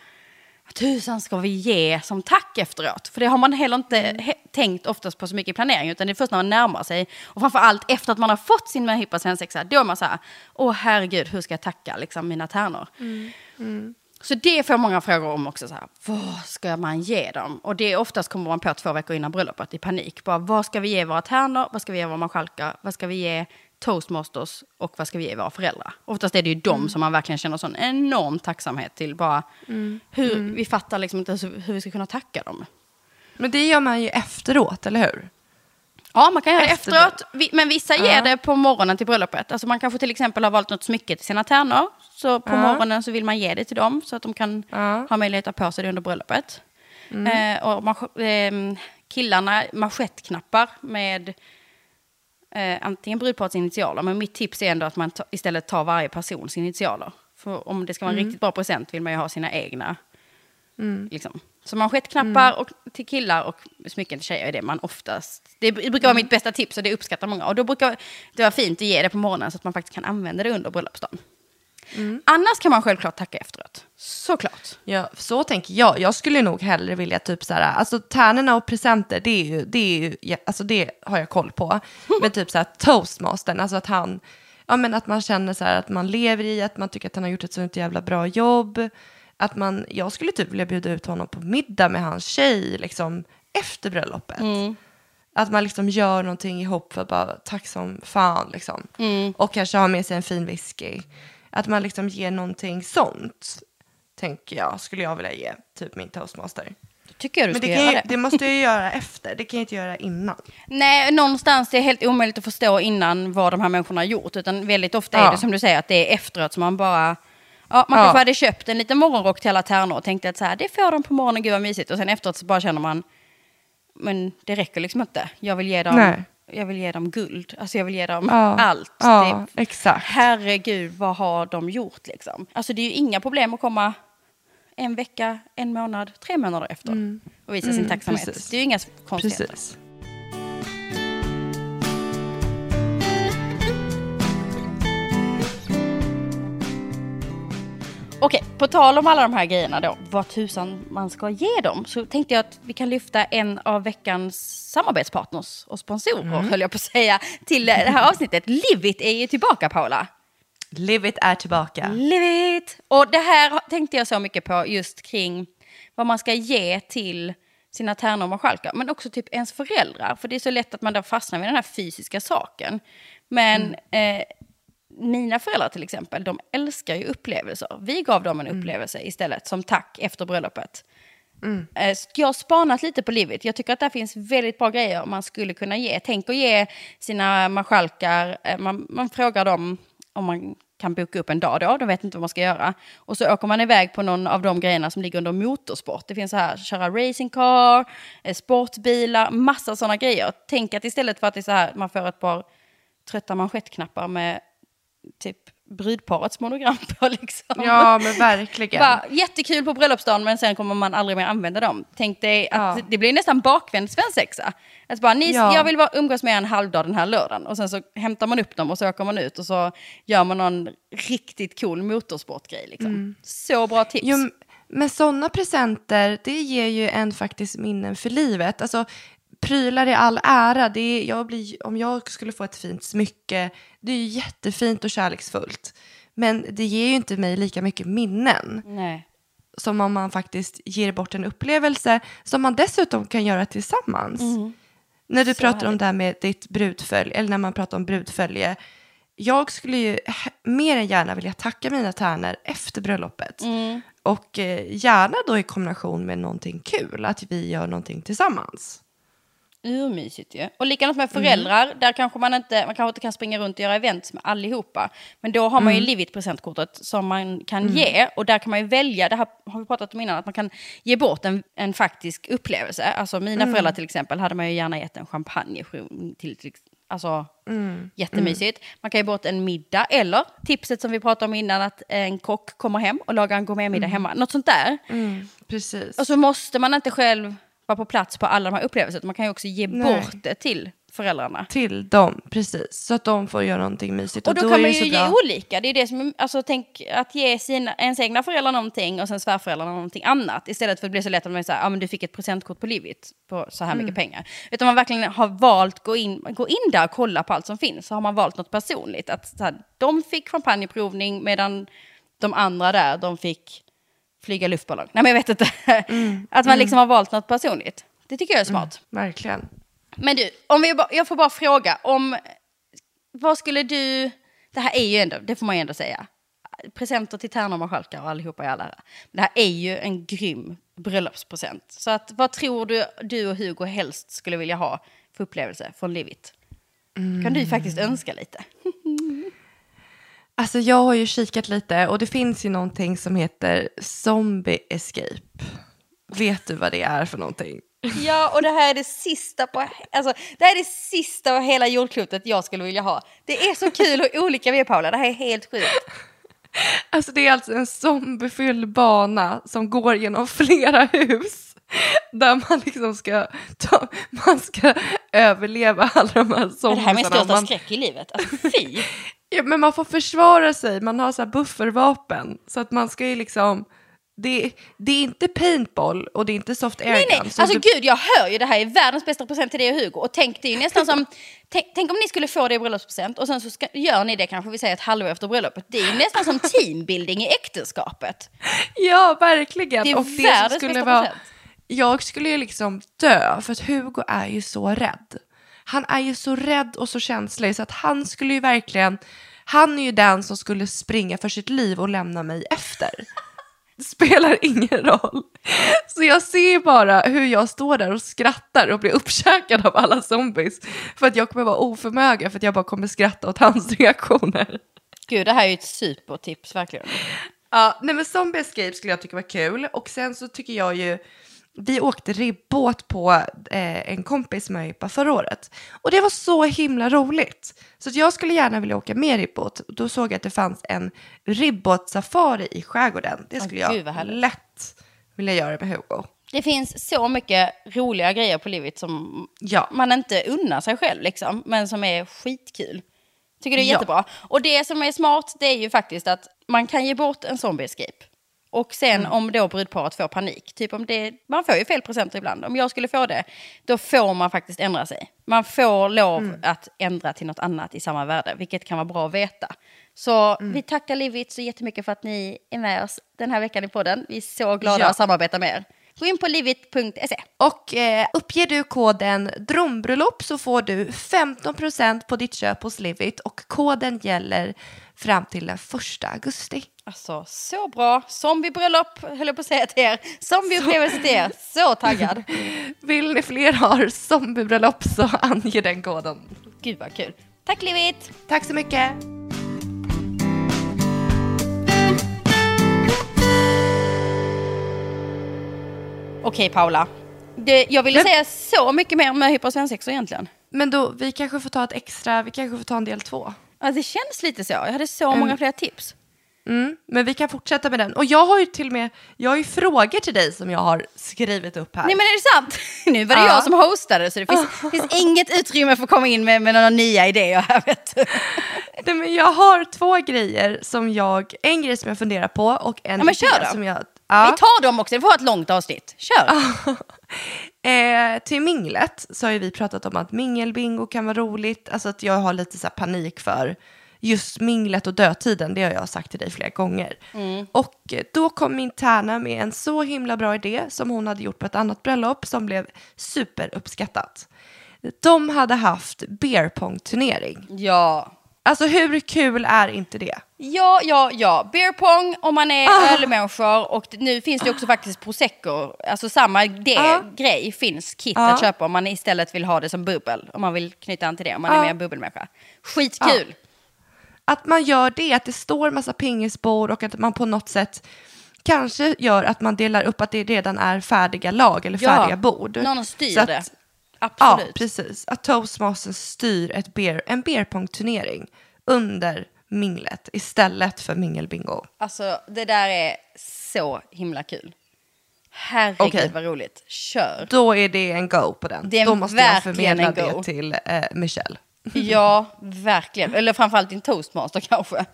vad tusan ska vi ge som tack efteråt? För det har man heller inte he- tänkt oftast på så mycket i planering, utan det är först när man närmar sig. Och framförallt efter att man har fått sin möhippa svensexa, då är man så här, åh herregud, hur ska jag tacka liksom, mina tärnor? Så det får många frågor om också. Så här, vad ska man ge dem? Och det är oftast kommer man på två veckor innan bröllopet i panik. Bara, vad ska vi ge våra tärnor? Vad ska vi ge våra marskalkar? Vad ska vi ge toastmasters? Och vad ska vi ge våra föräldrar? Oftast är det ju dem som man verkligen känner sån enorm tacksamhet till. Bara, hur, Vi fattar liksom inte hur vi ska kunna tacka dem. Men det gör man ju efteråt, eller hur? Ja, man kan göra det Efter efteråt. Men vissa ger Ja. det på morgonen till bröllopet. Alltså man kanske till exempel har valt något smycke till sina tärnor. Så på Ja. morgonen så vill man ge det till dem så att de kan Ja. ha möjlighet att ha på sig det under bröllopet. Eh, och man, eh, killarna manschettknappar med eh, antingen brudparets initialer. Men mitt tips är ändå att man ta, istället tar varje persons initialer. För om det ska vara en riktigt bra present vill man ju ha sina egna. Liksom. Så manschettknappar och till killar och smycken till tjejer är det man oftast... Det brukar vara mitt bästa tips och det uppskattar många. Och då brukar det vara fint att ge det på morgonen så att man faktiskt kan använda det under bröllopsdagen. Annars kan man självklart tacka efteråt. Såklart. Ja, så tänker jag. Jag skulle nog hellre vilja typ så här, alltså tärnorna och presenter, det är ju, det är ju, ja, alltså det har jag koll på. (laughs) Men typ så här toastmastern, alltså att han, ja men att man känner så här att man lever i, att man tycker att han har gjort ett så jävla bra jobb. Att man, jag skulle typ vilja bjuda ut honom på middag med hans tjej, liksom efter bröllopet. Att man liksom gör någonting ihop för att bara tack som fan liksom. Och kanske har med sig en fin whisky. Att man liksom ger någonting sånt, tänker jag, skulle jag vilja ge typ min toastmaster. Tycker jag du Men ska det, göra jag, det. det måste jag ju göra efter, det kan jag inte göra innan. Nej, någonstans det är helt omöjligt att förstå innan vad de här människorna har gjort. Utan väldigt ofta är Ja. det som du säger att det är efteråt som man bara... Ja, man Ja. kanske hade köpt en liten morgonrock till alla tärnor och tänkte att så här, det får de på morgonen, gud vad mysigt. Och sen efteråt så bara känner man, men det räcker liksom inte. Jag vill ge dem, Nej. Jag vill ge dem guld, alltså jag vill ge dem Ja. allt. Ja, Det, exakt. herregud, vad har de gjort liksom? Alltså det är ju inga problem att komma en vecka, en månad, tre månader efter och visa sin Mm, tacksamhet. precis. Det är ju inga konstigheter. Precis. Okej, på tal om alla de här grejerna då, vad tusan man ska ge dem, så tänkte jag att vi kan lyfta en av veckans samarbetspartners och sponsorer, höll jag på att säga, till det här avsnittet. Livit är ju tillbaka, Paula. Live it är tillbaka. Livit! Och det här tänkte jag så mycket på just kring vad man ska ge till sina tärnor och marskalkar, men också typ ens föräldrar. För det är så lätt att man då fastnar vid den här fysiska saken. Men eh, mina föräldrar till exempel, de älskar ju upplevelser. Vi gav dem en upplevelse istället som tack efter bröllopet. Eh, så Jag har spanat lite på livet. Jag tycker att det finns väldigt bra grejer man skulle kunna ge. Tänk att ge sina marskalkar, eh, man, man frågar dem om man kan boka upp en dag då, de vet inte vad man ska göra. Och så åker man iväg på någon av de grejerna som ligger under motorsport. Det finns så här, köra racingcar, eh, sportbilar, massa sådana grejer. Tänk att istället för att det är så här, man får ett par trötta manschettknappar med typ brudparets monogram på (laughs) liksom. Ja, men verkligen. Bara, jättekul på bröllopsdagen men sen kommer man aldrig mer använda dem. Tänk dig att Ja. det blir nästan bakvänd svensexa. Att bara, ni, Ja. Jag vill bara umgås med er en halvdag den här lördagen. Och sen så hämtar man upp dem och så åker man ut och så gör man någon riktigt cool motorsportgrej. Liksom. Så bra tips. Jo, men sådana presenter, det ger ju en faktiskt minnen för livet. Alltså, prylar i all ära, det är, jag blir, om jag skulle få ett fint smycke, det är ju jättefint och kärleksfullt. Men det ger ju inte mig lika mycket minnen Nej. som om man faktiskt ger bort en upplevelse som man dessutom kan göra tillsammans. När du Så pratar om härligt. det här med ditt brudfölj, eller när man pratar om brudfölje. Jag skulle ju mer än gärna vilja tacka mina tärnor efter bröllopet. Och eh, gärna då i kombination med någonting kul, att vi gör någonting tillsammans. Urmysigt ju. Och likadant med föräldrar, där kanske man inte, man kanske inte kan springa runt och göra events med allihopa. Men då har man ju Livit-presentkortet som man kan ge. Och där kan man ju välja, det här har vi pratat om innan, att man kan ge bort en, en faktisk upplevelse. Alltså mina föräldrar till exempel hade man ju gärna gett en champagne till, till Alltså jättemysigt. Man kan ge bort en middag eller tipset som vi pratade om innan att en kock kommer hem och lagar en gourmetmiddag hemma. Något sånt där. Precis. Och så måste man inte själv vara på plats på alla de här upplevelserna. Man kan ju också ge Nej. bort det till föräldrarna. Till dem, precis. Så att de får göra någonting mysigt. Och då, är kan det man så ju ge bra. olika. Det är det som, alltså tänk att ge sina, ens egna föräldrar någonting och sen svärföräldrarna någonting annat. Istället för att det blir så lätt att man säger, ja men du fick ett presentkort på Livit på så här Mm. mycket pengar. Utan man verkligen har valt gå in, gå in där och kolla på allt som finns. Så har man valt något personligt. Att så här, de fick champagneprovning medan de andra där, de fick flyga luftballong. Nej men jag vet inte. Mm. att man liksom har valt något personligt. Det tycker jag är smart. Verkligen. Men du, om vi jag får bara fråga om vad skulle du, det här är ju ändå, det får man ju ändå säga, presenter till tärnor, marskalkar och allihopa i all ära. Det här är ju en grym bröllopspresent. Så att, vad tror du du och Hugo helst skulle vilja ha för upplevelse från Livit? Kan du faktiskt önska lite? (laughs) Alltså jag har ju kikat lite och det finns ju någonting som heter Zombie Escape. Vet du vad det är för någonting? Ja, och det här är det sista på, alltså, det här är det sista av hela jordklotet jag skulle vilja ha. Det är så kul hur olika vi är Paula, det här är helt sjukt. Alltså det är alltså en zombiefylld bana som går genom flera hus. Där man liksom ska, ta, man ska överleva alla de här Det här zombiesarna. största Man, skräck i livet. Alltså, fy! (laughs) ja, men man får försvara sig, man har så här buffervapen. Så att man ska ju liksom, det, det är inte paintball och det är inte soft air Nej, nej, alltså du- gud jag hör ju det här är världens bästa present till dig och Hugo. Och tänk det är ju nästan som, (laughs) tänk, tänk om ni skulle få det i bröllopspresent och sen så ska, gör ni det kanske vi säger ett halvår efter bröllopet. Det är ju nästan som teambuilding i äktenskapet. (laughs) Ja, verkligen. Det är och det världens skulle bästa vara, present. Jag skulle ju liksom dö, för att Hugo är ju så rädd. Han är ju så rädd och så känslig så att han skulle ju verkligen, han är ju den som skulle springa för sitt liv och lämna mig efter. Det spelar ingen roll. Så jag ser bara hur jag står där och skrattar och blir uppkäkad av alla zombies. För att jag kommer vara oförmögen för att jag bara kommer skratta åt hans (laughs) reaktioner. Gud det här är ju ett supertips verkligen. Ja, nej men Zombie Escape skulle jag tycka var kul. Och sen så tycker jag ju, vi åkte ribbåt på eh, en kompis möhippa förra året. Och det var så himla roligt. Så att jag skulle gärna vilja åka med ribbåt. Då såg jag att det fanns en ribbåtsafari i skärgården. Det skulle gud, jag lätt vilja göra med Hugo. Det finns så mycket roliga grejer på livet som Ja. man inte unnar sig själv liksom, men som är skitkul. Tycker det är Ja. jättebra. Och det som är smart det är ju faktiskt att man kan ge bort en zombie escape. Och sen Mm. om då brudparet får panik, typ om det, man får ju fel presenter ibland. Om jag skulle få det, då får man faktiskt ändra sig. Man får lov Mm. att ändra till något annat i samma värde, vilket kan vara bra att veta. Så Mm. vi tackar Livit så jättemycket för att ni är med oss den här veckan i podden. Vi är så glada Ja. att samarbeta med er. Gå in på livit.se. Och eh, uppger du koden drömbröllop så får du 15% på ditt köp hos Livit och koden gäller fram till den 1 augusti. Alltså så bra. Zombiebröllop höll jag på att säga till er. Zombieupplevelse till er. Så taggad. (laughs) Vill ni fler har zombiebröllop så ange den koden. Gud vad kul. Tack Livit. Tack så mycket. Okej Paula. Det, jag ville Men- säga så mycket mer med hypersvensexor egentligen. Men då, vi kanske får ta ett extra, vi kanske får ta en del två. Ja, det känns lite så. Jag hade så många fler tips. Mm, men vi kan fortsätta med den. Och jag har ju till och med, jag har ju frågor till dig som jag har skrivit upp här. Nej men är det sant? (laughs) Nu var det Ja. jag som hostade så det finns, (laughs) finns inget utrymme för att komma in med, med några nya idéer här vet du. (laughs) Nej, men jag har två grejer som jag, en grej som jag funderar på och en Ja, men kör då. som jag... Ja. Vi tar dem också, det får vara ett långt avsnitt. Kör! Eh, till minglet så har ju vi pratat om att mingelbingo kan vara roligt. Alltså att jag har lite så panik för just minglet och dödtiden. Det har jag sagt till dig flera gånger. Och eh, då kom min tärna med en så himla bra idé som hon hade gjort på ett annat bröllop som blev superuppskattat. De hade haft beer pong turnering. Ja. Alltså hur kul är inte det? Ja, ja, ja. Beer pong om man är Ah. ölmänniskor och nu finns det också faktiskt prosecco. Alltså samma det, Ah. grej finns kit Ah. att köpa om man istället vill ha det som bubbel. Om man vill knyta an till det, om man är Ah. mer bubbelmänniska. Skitkul! Att man gör det, att det står massa pingisbord och att man på något sätt kanske gör att man delar upp att det redan är färdiga lag eller Ja, färdiga bord. någon styr att, det. Ja, Absolut. precis. Att Toastmasters styr ett beer, en beerpong-turnering under minglet istället för mingelbingo. Alltså det där är så himla kul. Herregud Okej. vad roligt. Kör. Då är det en go på den. Det är Då måste jag förmedla det till eh, Michelle. Ja, verkligen. Eller framförallt din toastmaster kanske.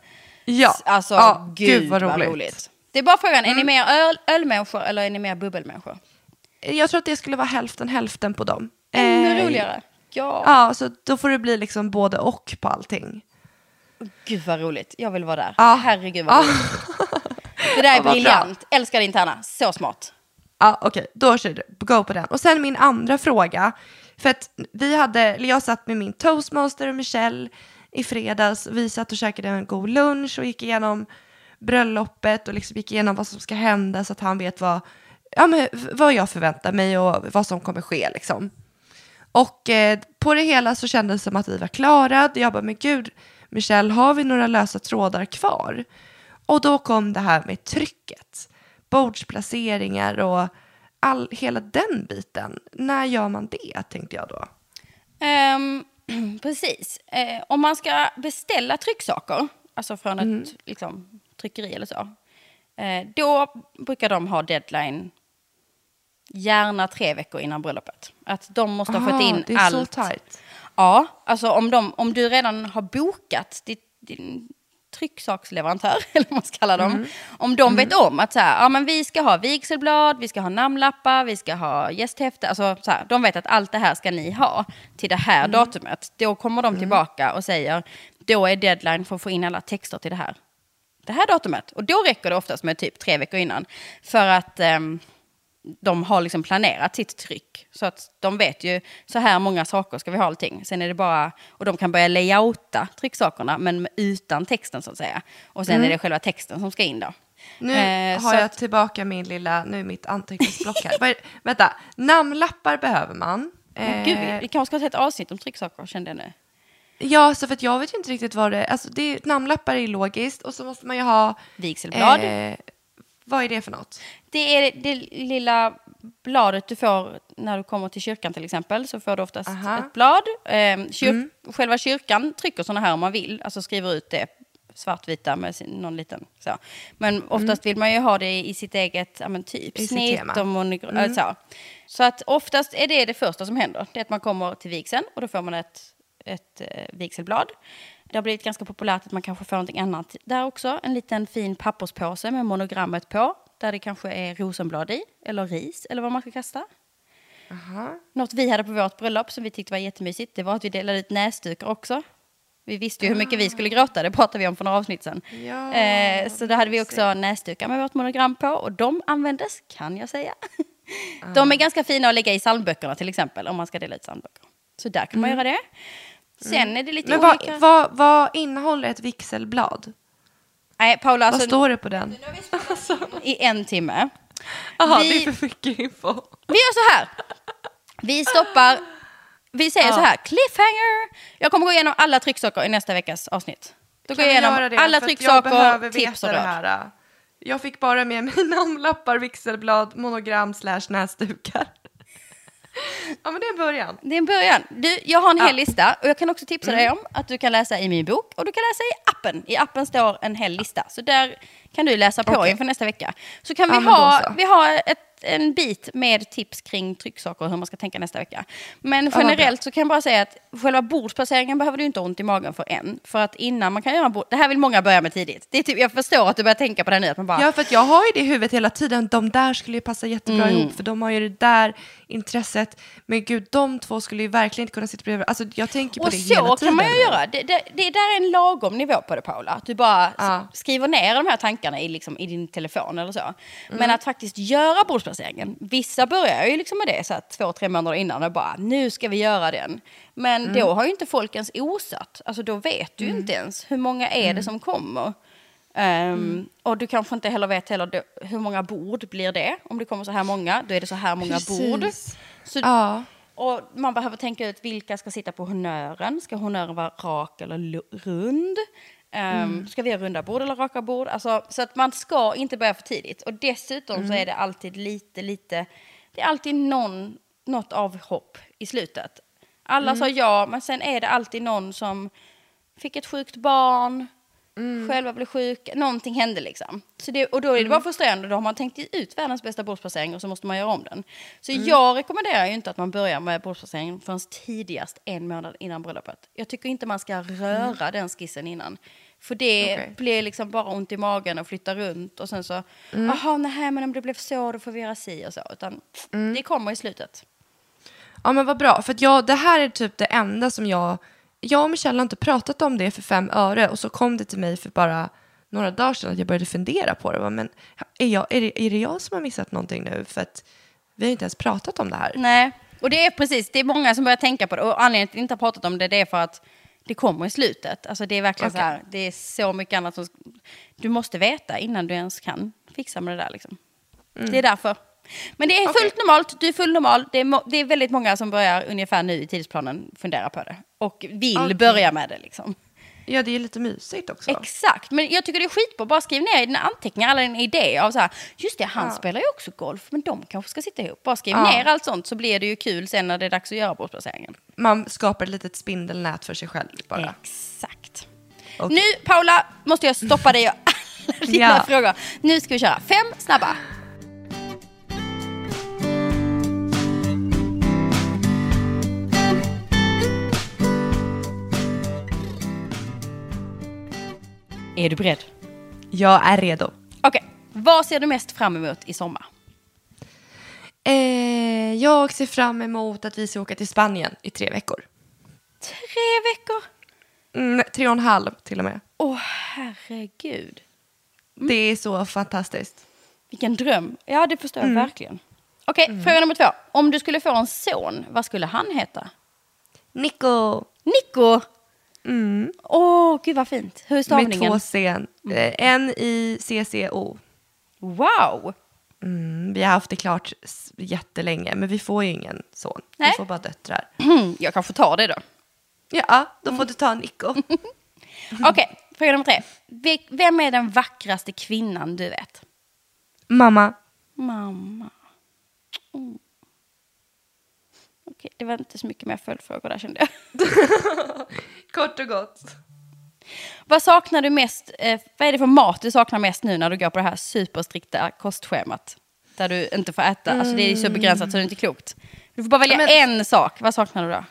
Ja, Alltså, ja, gud, vad, roligt. Det är bara frågan, är ni mer öl, ölmänniskor eller är ni mer bubbelmänniskor? Jag tror att det skulle vara hälften hälften på dem. Ännu Eh, roligare. Ja. Ja, så då får det bli liksom både och på allting. Gud vad roligt. Jag vill vara där. Ja. Herregud vad roligt. Det där är (laughs) Ja, vad bra. briljant. Älskar din tärna. Så smart. Ja, okej, då kör du. Go på den. Och sen min andra fråga. För att vi hade, eller jag satt med min toastmaster och Michelle i fredags. Vi satt och käkade en god lunch och gick igenom bröllopet och liksom gick igenom vad som ska hända så att han vet vad, ja, men, vad jag förväntar mig och vad som kommer ske. Liksom. Och eh, på det hela så kändes det som att vi var klara. Jag bara, men gud, Michelle, har vi några lösa trådar kvar? Och då kom det här med trycket, bordsplaceringar och all, hela den biten. När gör man det, tänkte jag då. Ehm, (clears throat) precis. Eh, om man ska beställa trycksaker, alltså från ett liksom, tryckeri eller så, eh, då brukar de ha deadline gärna tre veckor innan bröllopet. Att de måste ha fått Ah, in det är allt. så tajt. Ja, alltså om, de, om du redan har bokat ditt, din trycksaksleverantör, (laughs) eller vad man ska kalla dem. Mm. Om de vet om att så här, ja, men vi ska ha vigselblad, vi ska ha namnlappar, vi ska ha gästhäfte. Alltså, så här, de vet att allt det här ska ni ha till det här Mm. datumet. Då kommer de tillbaka och säger, då är deadline för att få in alla texter till det här. Det här datumet. Och då räcker det oftast med typ tre veckor innan. För att ehm, de har liksom planerat sitt tryck. Så att de vet ju, så här många saker ska vi ha allting. Sen är det bara, och de kan börja layouta trycksakerna, men utan texten så att säga. Och sen är det själva texten som ska in då. Nu Eh, har jag att- tillbaka min lilla, nu är mitt anteckningsblock här. Vad är- Vänta, namnlappar behöver man. Men Gud, Eh, vi kanske ska ta ett avsnitt om trycksaker, kände jag nu. Ja, så för jag vet ju inte riktigt vad det är. Alltså det, namnlappar är logiskt och så måste man ju ha... Vigselblad. Eh, vad är det för något? Det är det lilla bladet du får när du kommer till kyrkan till exempel. Så får du oftast Aha. Mm. ett blad. Eh, kyr Själva kyrkan trycker sådana här om man vill. Alltså skriver ut det svartvita med sin, någon liten så. Men oftast vill man ju ha det i sitt eget ja, men typ Mm. I snitt och monogra- så. Så att oftast är det det första som händer. Det är att man kommer till vigseln och då får man ett, ett eh, vigselblad. Det har blivit ganska populärt att man kanske får någonting annat där också. En liten fin papperspåse med monogrammet på. Där det kanske är rosenblad i, eller ris, eller vad man ska kasta. Aha. Något vi hade på vårt bröllop som vi tyckte var jättemysigt, det var att vi delade ut näsdukar också. Vi visste ju hur mycket vi skulle gråta, det pratade vi om för några avsnitt sedan. Ja, eh, så då hade vi också näsdukar med vårt monogram på och de användes, kan jag säga. De är ganska fina att lägga i psalmböckerna till exempel, om man ska dela ut psalmböcker. Så där kan man göra det. Sen är det lite Men vad, olika... vad, vad innehåller ett vigselblad? Nej, Paula, vad alltså, står det på den? i en timme. Jaha, Vi- det är för mycket info. Vi gör så här. Vi stoppar... Vi säger Ja. så här, cliffhanger. Jag kommer gå igenom alla trycksaker i nästa veckas avsnitt. Då går jag igenom alla att jag trycksaker, behöver tips och det råd. här. Jag fick bara med (laughs) mig namnlappar, vigselblad, monogram slash näsdukar. Ja, men det är en början. Det är en början. Du, jag har en hel Ja. lista och jag kan också tipsa Mm. dig om att du kan läsa i min bok och du kan läsa i appen. I appen står en hel lista. Så där kan du läsa på Okej. inför nästa vecka. Så kan Ja, vi då ha, vi har ett, en bit med tips kring trycksaker och hur man ska tänka nästa vecka. Men generellt så kan jag bara säga att själva bordsplaceringen behöver du inte ont i magen för än. För att innan man kan göra en bord, det här vill många börja med tidigt. Det är typ, jag förstår att du börjar tänka på det nu, att man bara, Ja, för att jag har ju det i huvudet hela tiden. De där skulle ju passa jättebra Mm. ihop, för de har ju det där intresset. Men gud, de två skulle ju verkligen inte kunna sitta bredvid. Alltså, jag tänker på Och det hela så tiden. kan man ju göra. Det, det, det där är en lagom nivå på det Paula. Att du bara Ja. skriver ner de här tankarna i, liksom, i din telefon eller så. Mm. Men att faktiskt göra bordsplaceringen. Vissa börjar ju liksom med det så att två, tre månader innan och bara nu ska vi göra den. Men Mm. då har ju inte folk ens osat. Alltså då vet du ju inte ens hur många är Mm. det som kommer. Ehm, Och du kanske inte heller vet heller hur många bord blir det. Om det kommer så här många, då är det så här många bord. Precis. Så Ja. och man behöver tänka ut vilka ska sitta på honnören. Ska honnören vara rak eller rund? Um, Ska vi ha runda bord eller raka bord? Alltså, så att man ska inte börja för tidigt. Och dessutom så är det alltid lite, lite... Det är alltid någon, något avhopp i slutet. Alla sa ja, men sen är det alltid någon som fick ett sjukt barn, själva blev sjuka, någonting hände liksom. Så det, och då är det bara frustrerande, då har man tänkt ut världens bästa bordsplacering och så måste man göra om den. Så jag rekommenderar ju inte att man börjar med bordsplaceringen förrän tidigast en månad innan bröllopet. Jag tycker inte man ska röra den skissen innan. För det Okej. blir liksom bara ont i magen och flytta runt och sen så, jaha, nej men om det blev så då får vi göra si och så. Utan det kommer i slutet. Ja men vad bra, för jag, det här är typ det enda som jag... Jag och Michelle har inte pratat om det för fem öre och så kom det till mig för bara några dagar sedan att jag började fundera på det. Men är, jag, är, det, är det jag som har missat någonting nu? För att vi har inte ens pratat om det här. Nej, och det är precis, det är många som börjar tänka på det. Och anledningen till att vi inte har pratat om det, det är för att det kommer i slutet. Alltså det är verkligen Okej. så här, det är så mycket annat som... Du måste veta innan du ens kan fixa med det där liksom. Det är därför. Men det är fullt normalt, du är fullt normal. Det är, det är väldigt många som börjar ungefär nu i tidsplanen fundera på det. Och vill Okej. börja med det liksom. Ja, det är lite mysigt också. Exakt, men jag tycker det är skitbra. Bara skriv ner i dina anteckningar alla dina idéer av så här, just det, han Ja. spelar ju också golf, men de kanske ska sitta ihop. Bara skriv Ja. ner allt sånt så blir det ju kul sen när det är dags att göra bortplaceringen. Man skapar ett litet spindelnät för sig själv bara. Exakt. Okej. Nu, Paula, måste jag stoppa dig och alla dina Ja. frågor. Nu ska vi köra fem snabba. Är du beredd? Jag är redo. Okej, vad ser du mest fram emot i sommar? Eh, jag ser fram emot att vi ska åka till Spanien i tre veckor. Tre veckor? Mm, tre och en halv till och med. Åh, herregud. Det är så fantastiskt. Vilken dröm. Ja, det förstår jag verkligen. Okej, fråga nummer två. Om du skulle få en son, vad skulle han heta? Nico! Nico! Mm. Åh, gud vad fint. Hur är Med stavningen? två C. Eh, en i CCO. Wow! Mm, vi har haft det klart jättelänge, men vi får ju ingen son. Nej. Vi får bara döttrar. Jag kanske tar det då. Ja, då får du ta Nico. (laughs) Okej, fråga nummer tre. Ve- Vem är den vackraste kvinnan du vet? Mamma. Mamma. Mm. Okej, det var inte så mycket mer följdfrågor där kände jag. (laughs) Kort och gott. Vad saknar du mest? Eh, vad är det för mat du saknar mest nu när du går på det här superstrikta kostschemat? Där du inte får äta, alltså det är så begränsat så det är inte klokt. Du får bara välja Men- en sak, vad saknar du då?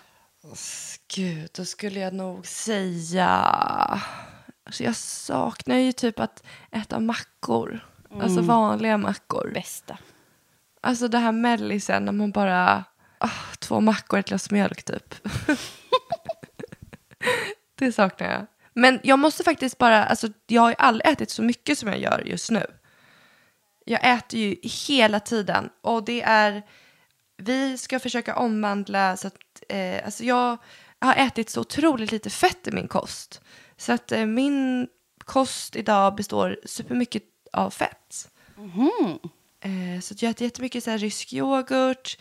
Gud, då skulle jag nog säga... Alltså jag saknar ju typ att äta mackor. Alltså vanliga mackor. Bästa. Alltså det här mellisen när man bara... ah, två mackor och ett glas mjölk typ. (laughs) det saknar jag. Men jag måste faktiskt bara... Alltså jag har ju aldrig ätit så mycket som jag gör just nu. Jag äter ju hela tiden och det är... Vi ska försöka omvandla så att... Eh, alltså jag har ätit så otroligt lite fett i min kost. Så att eh, min kost idag består supermycket av fett. Eh, så jag äter jättemycket så här rysk yoghurt,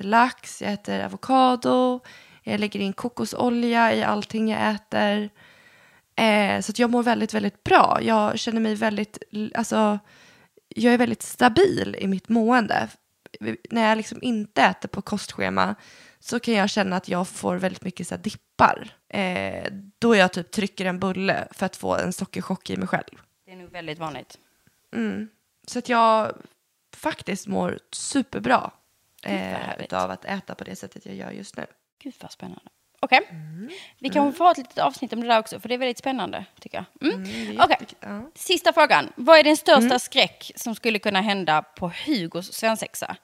äter lax, jag äter avokado, jag lägger in kokosolja i allting jag äter. Eh, så jag mår väldigt, väldigt bra. Jag känner mig väldigt, alltså, jag är väldigt stabil i mitt mående. När jag liksom inte äter på kostschema så kan jag känna att jag får väldigt mycket så här dippar. Eh, då jag typ trycker en bulle för att få en sockerchock i mig själv. Det är nog väldigt vanligt. Mm. Så att jag faktiskt mår superbra eh, härligt. av att äta på det sättet jag gör just nu. Gud vad spännande. Okej, vi kan få ha ett litet avsnitt om det där också, för det är väldigt spännande tycker jag. Mm. Okej, jättemycket, ja. sista frågan. Vad är din största skräck som skulle kunna hända på Hugos svensexa?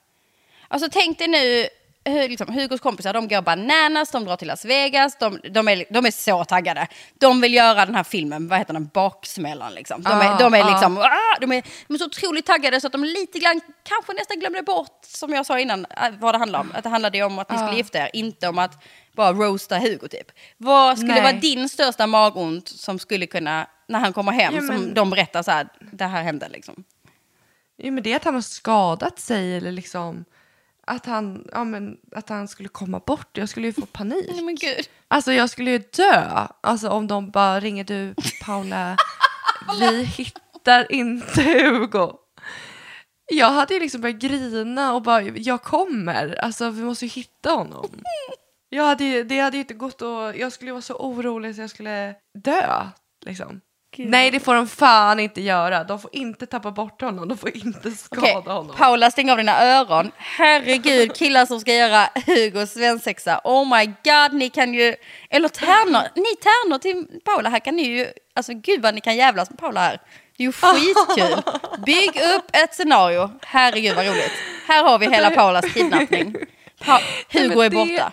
Alltså tänk dig nu, liksom, Hugos kompisar, de går bananas, de drar till Las Vegas, de, de, är, de är så taggade. De vill göra den här filmen, vad heter den, Baksmällan liksom. De är, Ah, de är ah. liksom, ah, de är, de är så otroligt taggade så att de lite grann kanske nästan glömde bort, som jag sa innan, äh, vad det handlar om. Att det handlade om att ni skulle Ah. gifta er, inte om att bara roasta Hugo typ. Vad skulle Nej. vara din största magont som skulle kunna, när han kommer hem, Ja, men- som de berättar så här, det här hände liksom. Jo, men det är att han har skadat sig eller liksom att han, ja, men, att han skulle komma bort. Jag skulle ju få panik. Nej men gud. Alltså jag skulle ju dö. Alltså om de bara ringer du Paula, (laughs) vi hittar inte Hugo. Jag hade ju liksom börjat grina och bara, jag kommer. Alltså vi måste ju hitta honom. Jag hade, det hade ju inte gått och jag skulle vara så orolig så jag skulle dö. Liksom. Nej det får de fan inte göra. De får inte tappa bort honom. De får inte skada Okej, honom. Paula stäng av dina öron. Herregud, (laughs) killar som ska göra Hugos svensexa. Oh my god, ni kan ju... Eller tärnor, ni tärnor till Paula här kan ni ju... Alltså gud vad ni kan jävlas med Paula här. Det är ju skitkul. (laughs) Bygg upp ett scenario. Herregud vad roligt. Här har vi hela Paulas kidnappning. (laughs) Pa Hugo är borta.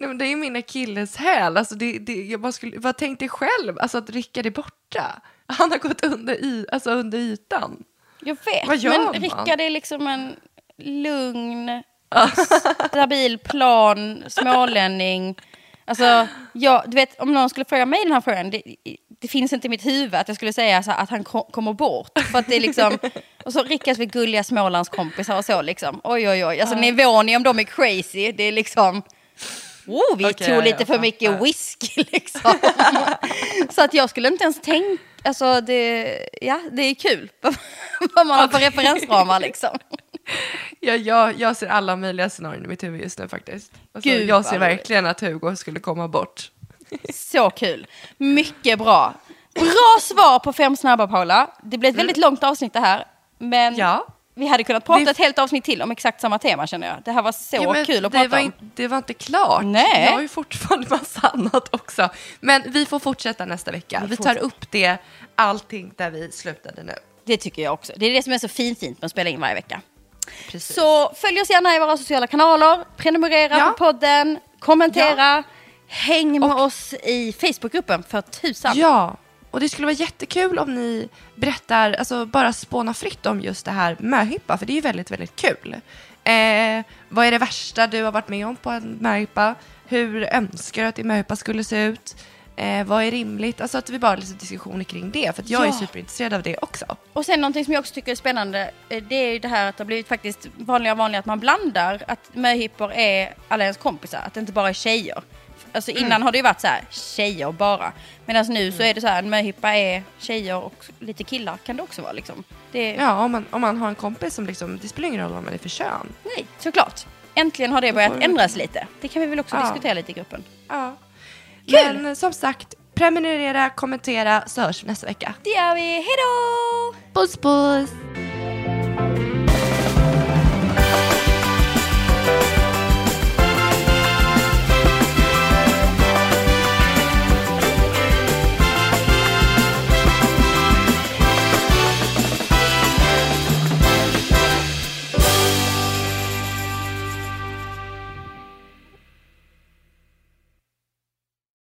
Nej, men det är ju min akilleshäl. Alltså det, det, jag bara skulle, vad tänkte själv? Alltså att Rickard är borta. Han har gått under, y, alltså under ytan. Jag vet, Vad gör men man? Rickard är liksom en lugn, (laughs) stabil, plan, smålänning. Alltså, jag, du vet, om någon skulle fråga mig den här frågan, det, det finns inte i mitt huvud att jag skulle säga så att han ko kommer bort. För att det är liksom, (laughs) och så Rickards gulliga Smålandskompisar och så liksom. Oj oj oj, alltså nivån i om de är crazy, det är liksom... Oh, vi Okej, tog lite för mycket fattar. whisky (laughs) liksom. så att jag skulle inte ens tänka, alltså det, ja det är kul (laughs) vad man har för referensramar liksom. (laughs) Ja, jag, jag ser alla möjliga scenarion i mitt huvud just nu faktiskt. Alltså, Gud, jag ser verkligen att Hugo skulle komma bort. Så kul. Mycket bra. Bra svar på fem snabba Paula. Det blev ett väldigt långt avsnitt det här. Men Ja. Vi hade kunnat prata Det- ett helt avsnitt till om exakt samma tema känner jag. Det här var så Ja, kul att prata var om. in- Det var inte klart. Nej. Jag har ju fortfarande (laughs) massa annat också. Men vi får fortsätta nästa vecka. Vi, tar fortsätter. upp det, allting där vi slutade nu. Det tycker jag också. Det är det som är så fint fint med att spela in varje vecka. Precis. Så följ oss gärna i våra sociala kanaler. Prenumerera Ja. på podden. Kommentera. Häng med oss i Facebookgruppen för tusan. Ja, och det skulle vara jättekul om ni berättar, alltså bara spåna fritt om just det här möhippa, för det är ju väldigt, väldigt kul. Eh, vad är det värsta du har varit med om på en möhippa? Hur önskar du att din möhippa skulle se ut? Eh, vad är rimligt? Alltså att vi bara har lite diskussioner kring det, för jag är Ja. superintresserad av det också. Och sen någonting som jag också tycker är spännande, eh, det är ju det här att det har blivit faktiskt vanligare och vanligare att man blandar att möhippor är alla ens kompisar, att det inte bara är tjejer. Alltså innan har det ju varit så här, tjejer bara. Medan nu så är det så här, en möhippa är tjejer och lite killar kan det också vara liksom. Det, Ja, om man, om man har en kompis som liksom, det spelar ingen roll vad man är för kön. Nej, såklart. Äntligen har det börjat ändras lite. Det kan vi väl också Ja. diskutera lite i gruppen. Ja. Kul! Men som sagt, prenumerera, kommentera så hörs vi nästa vecka. Det gör vi, hejdå! Puss puss!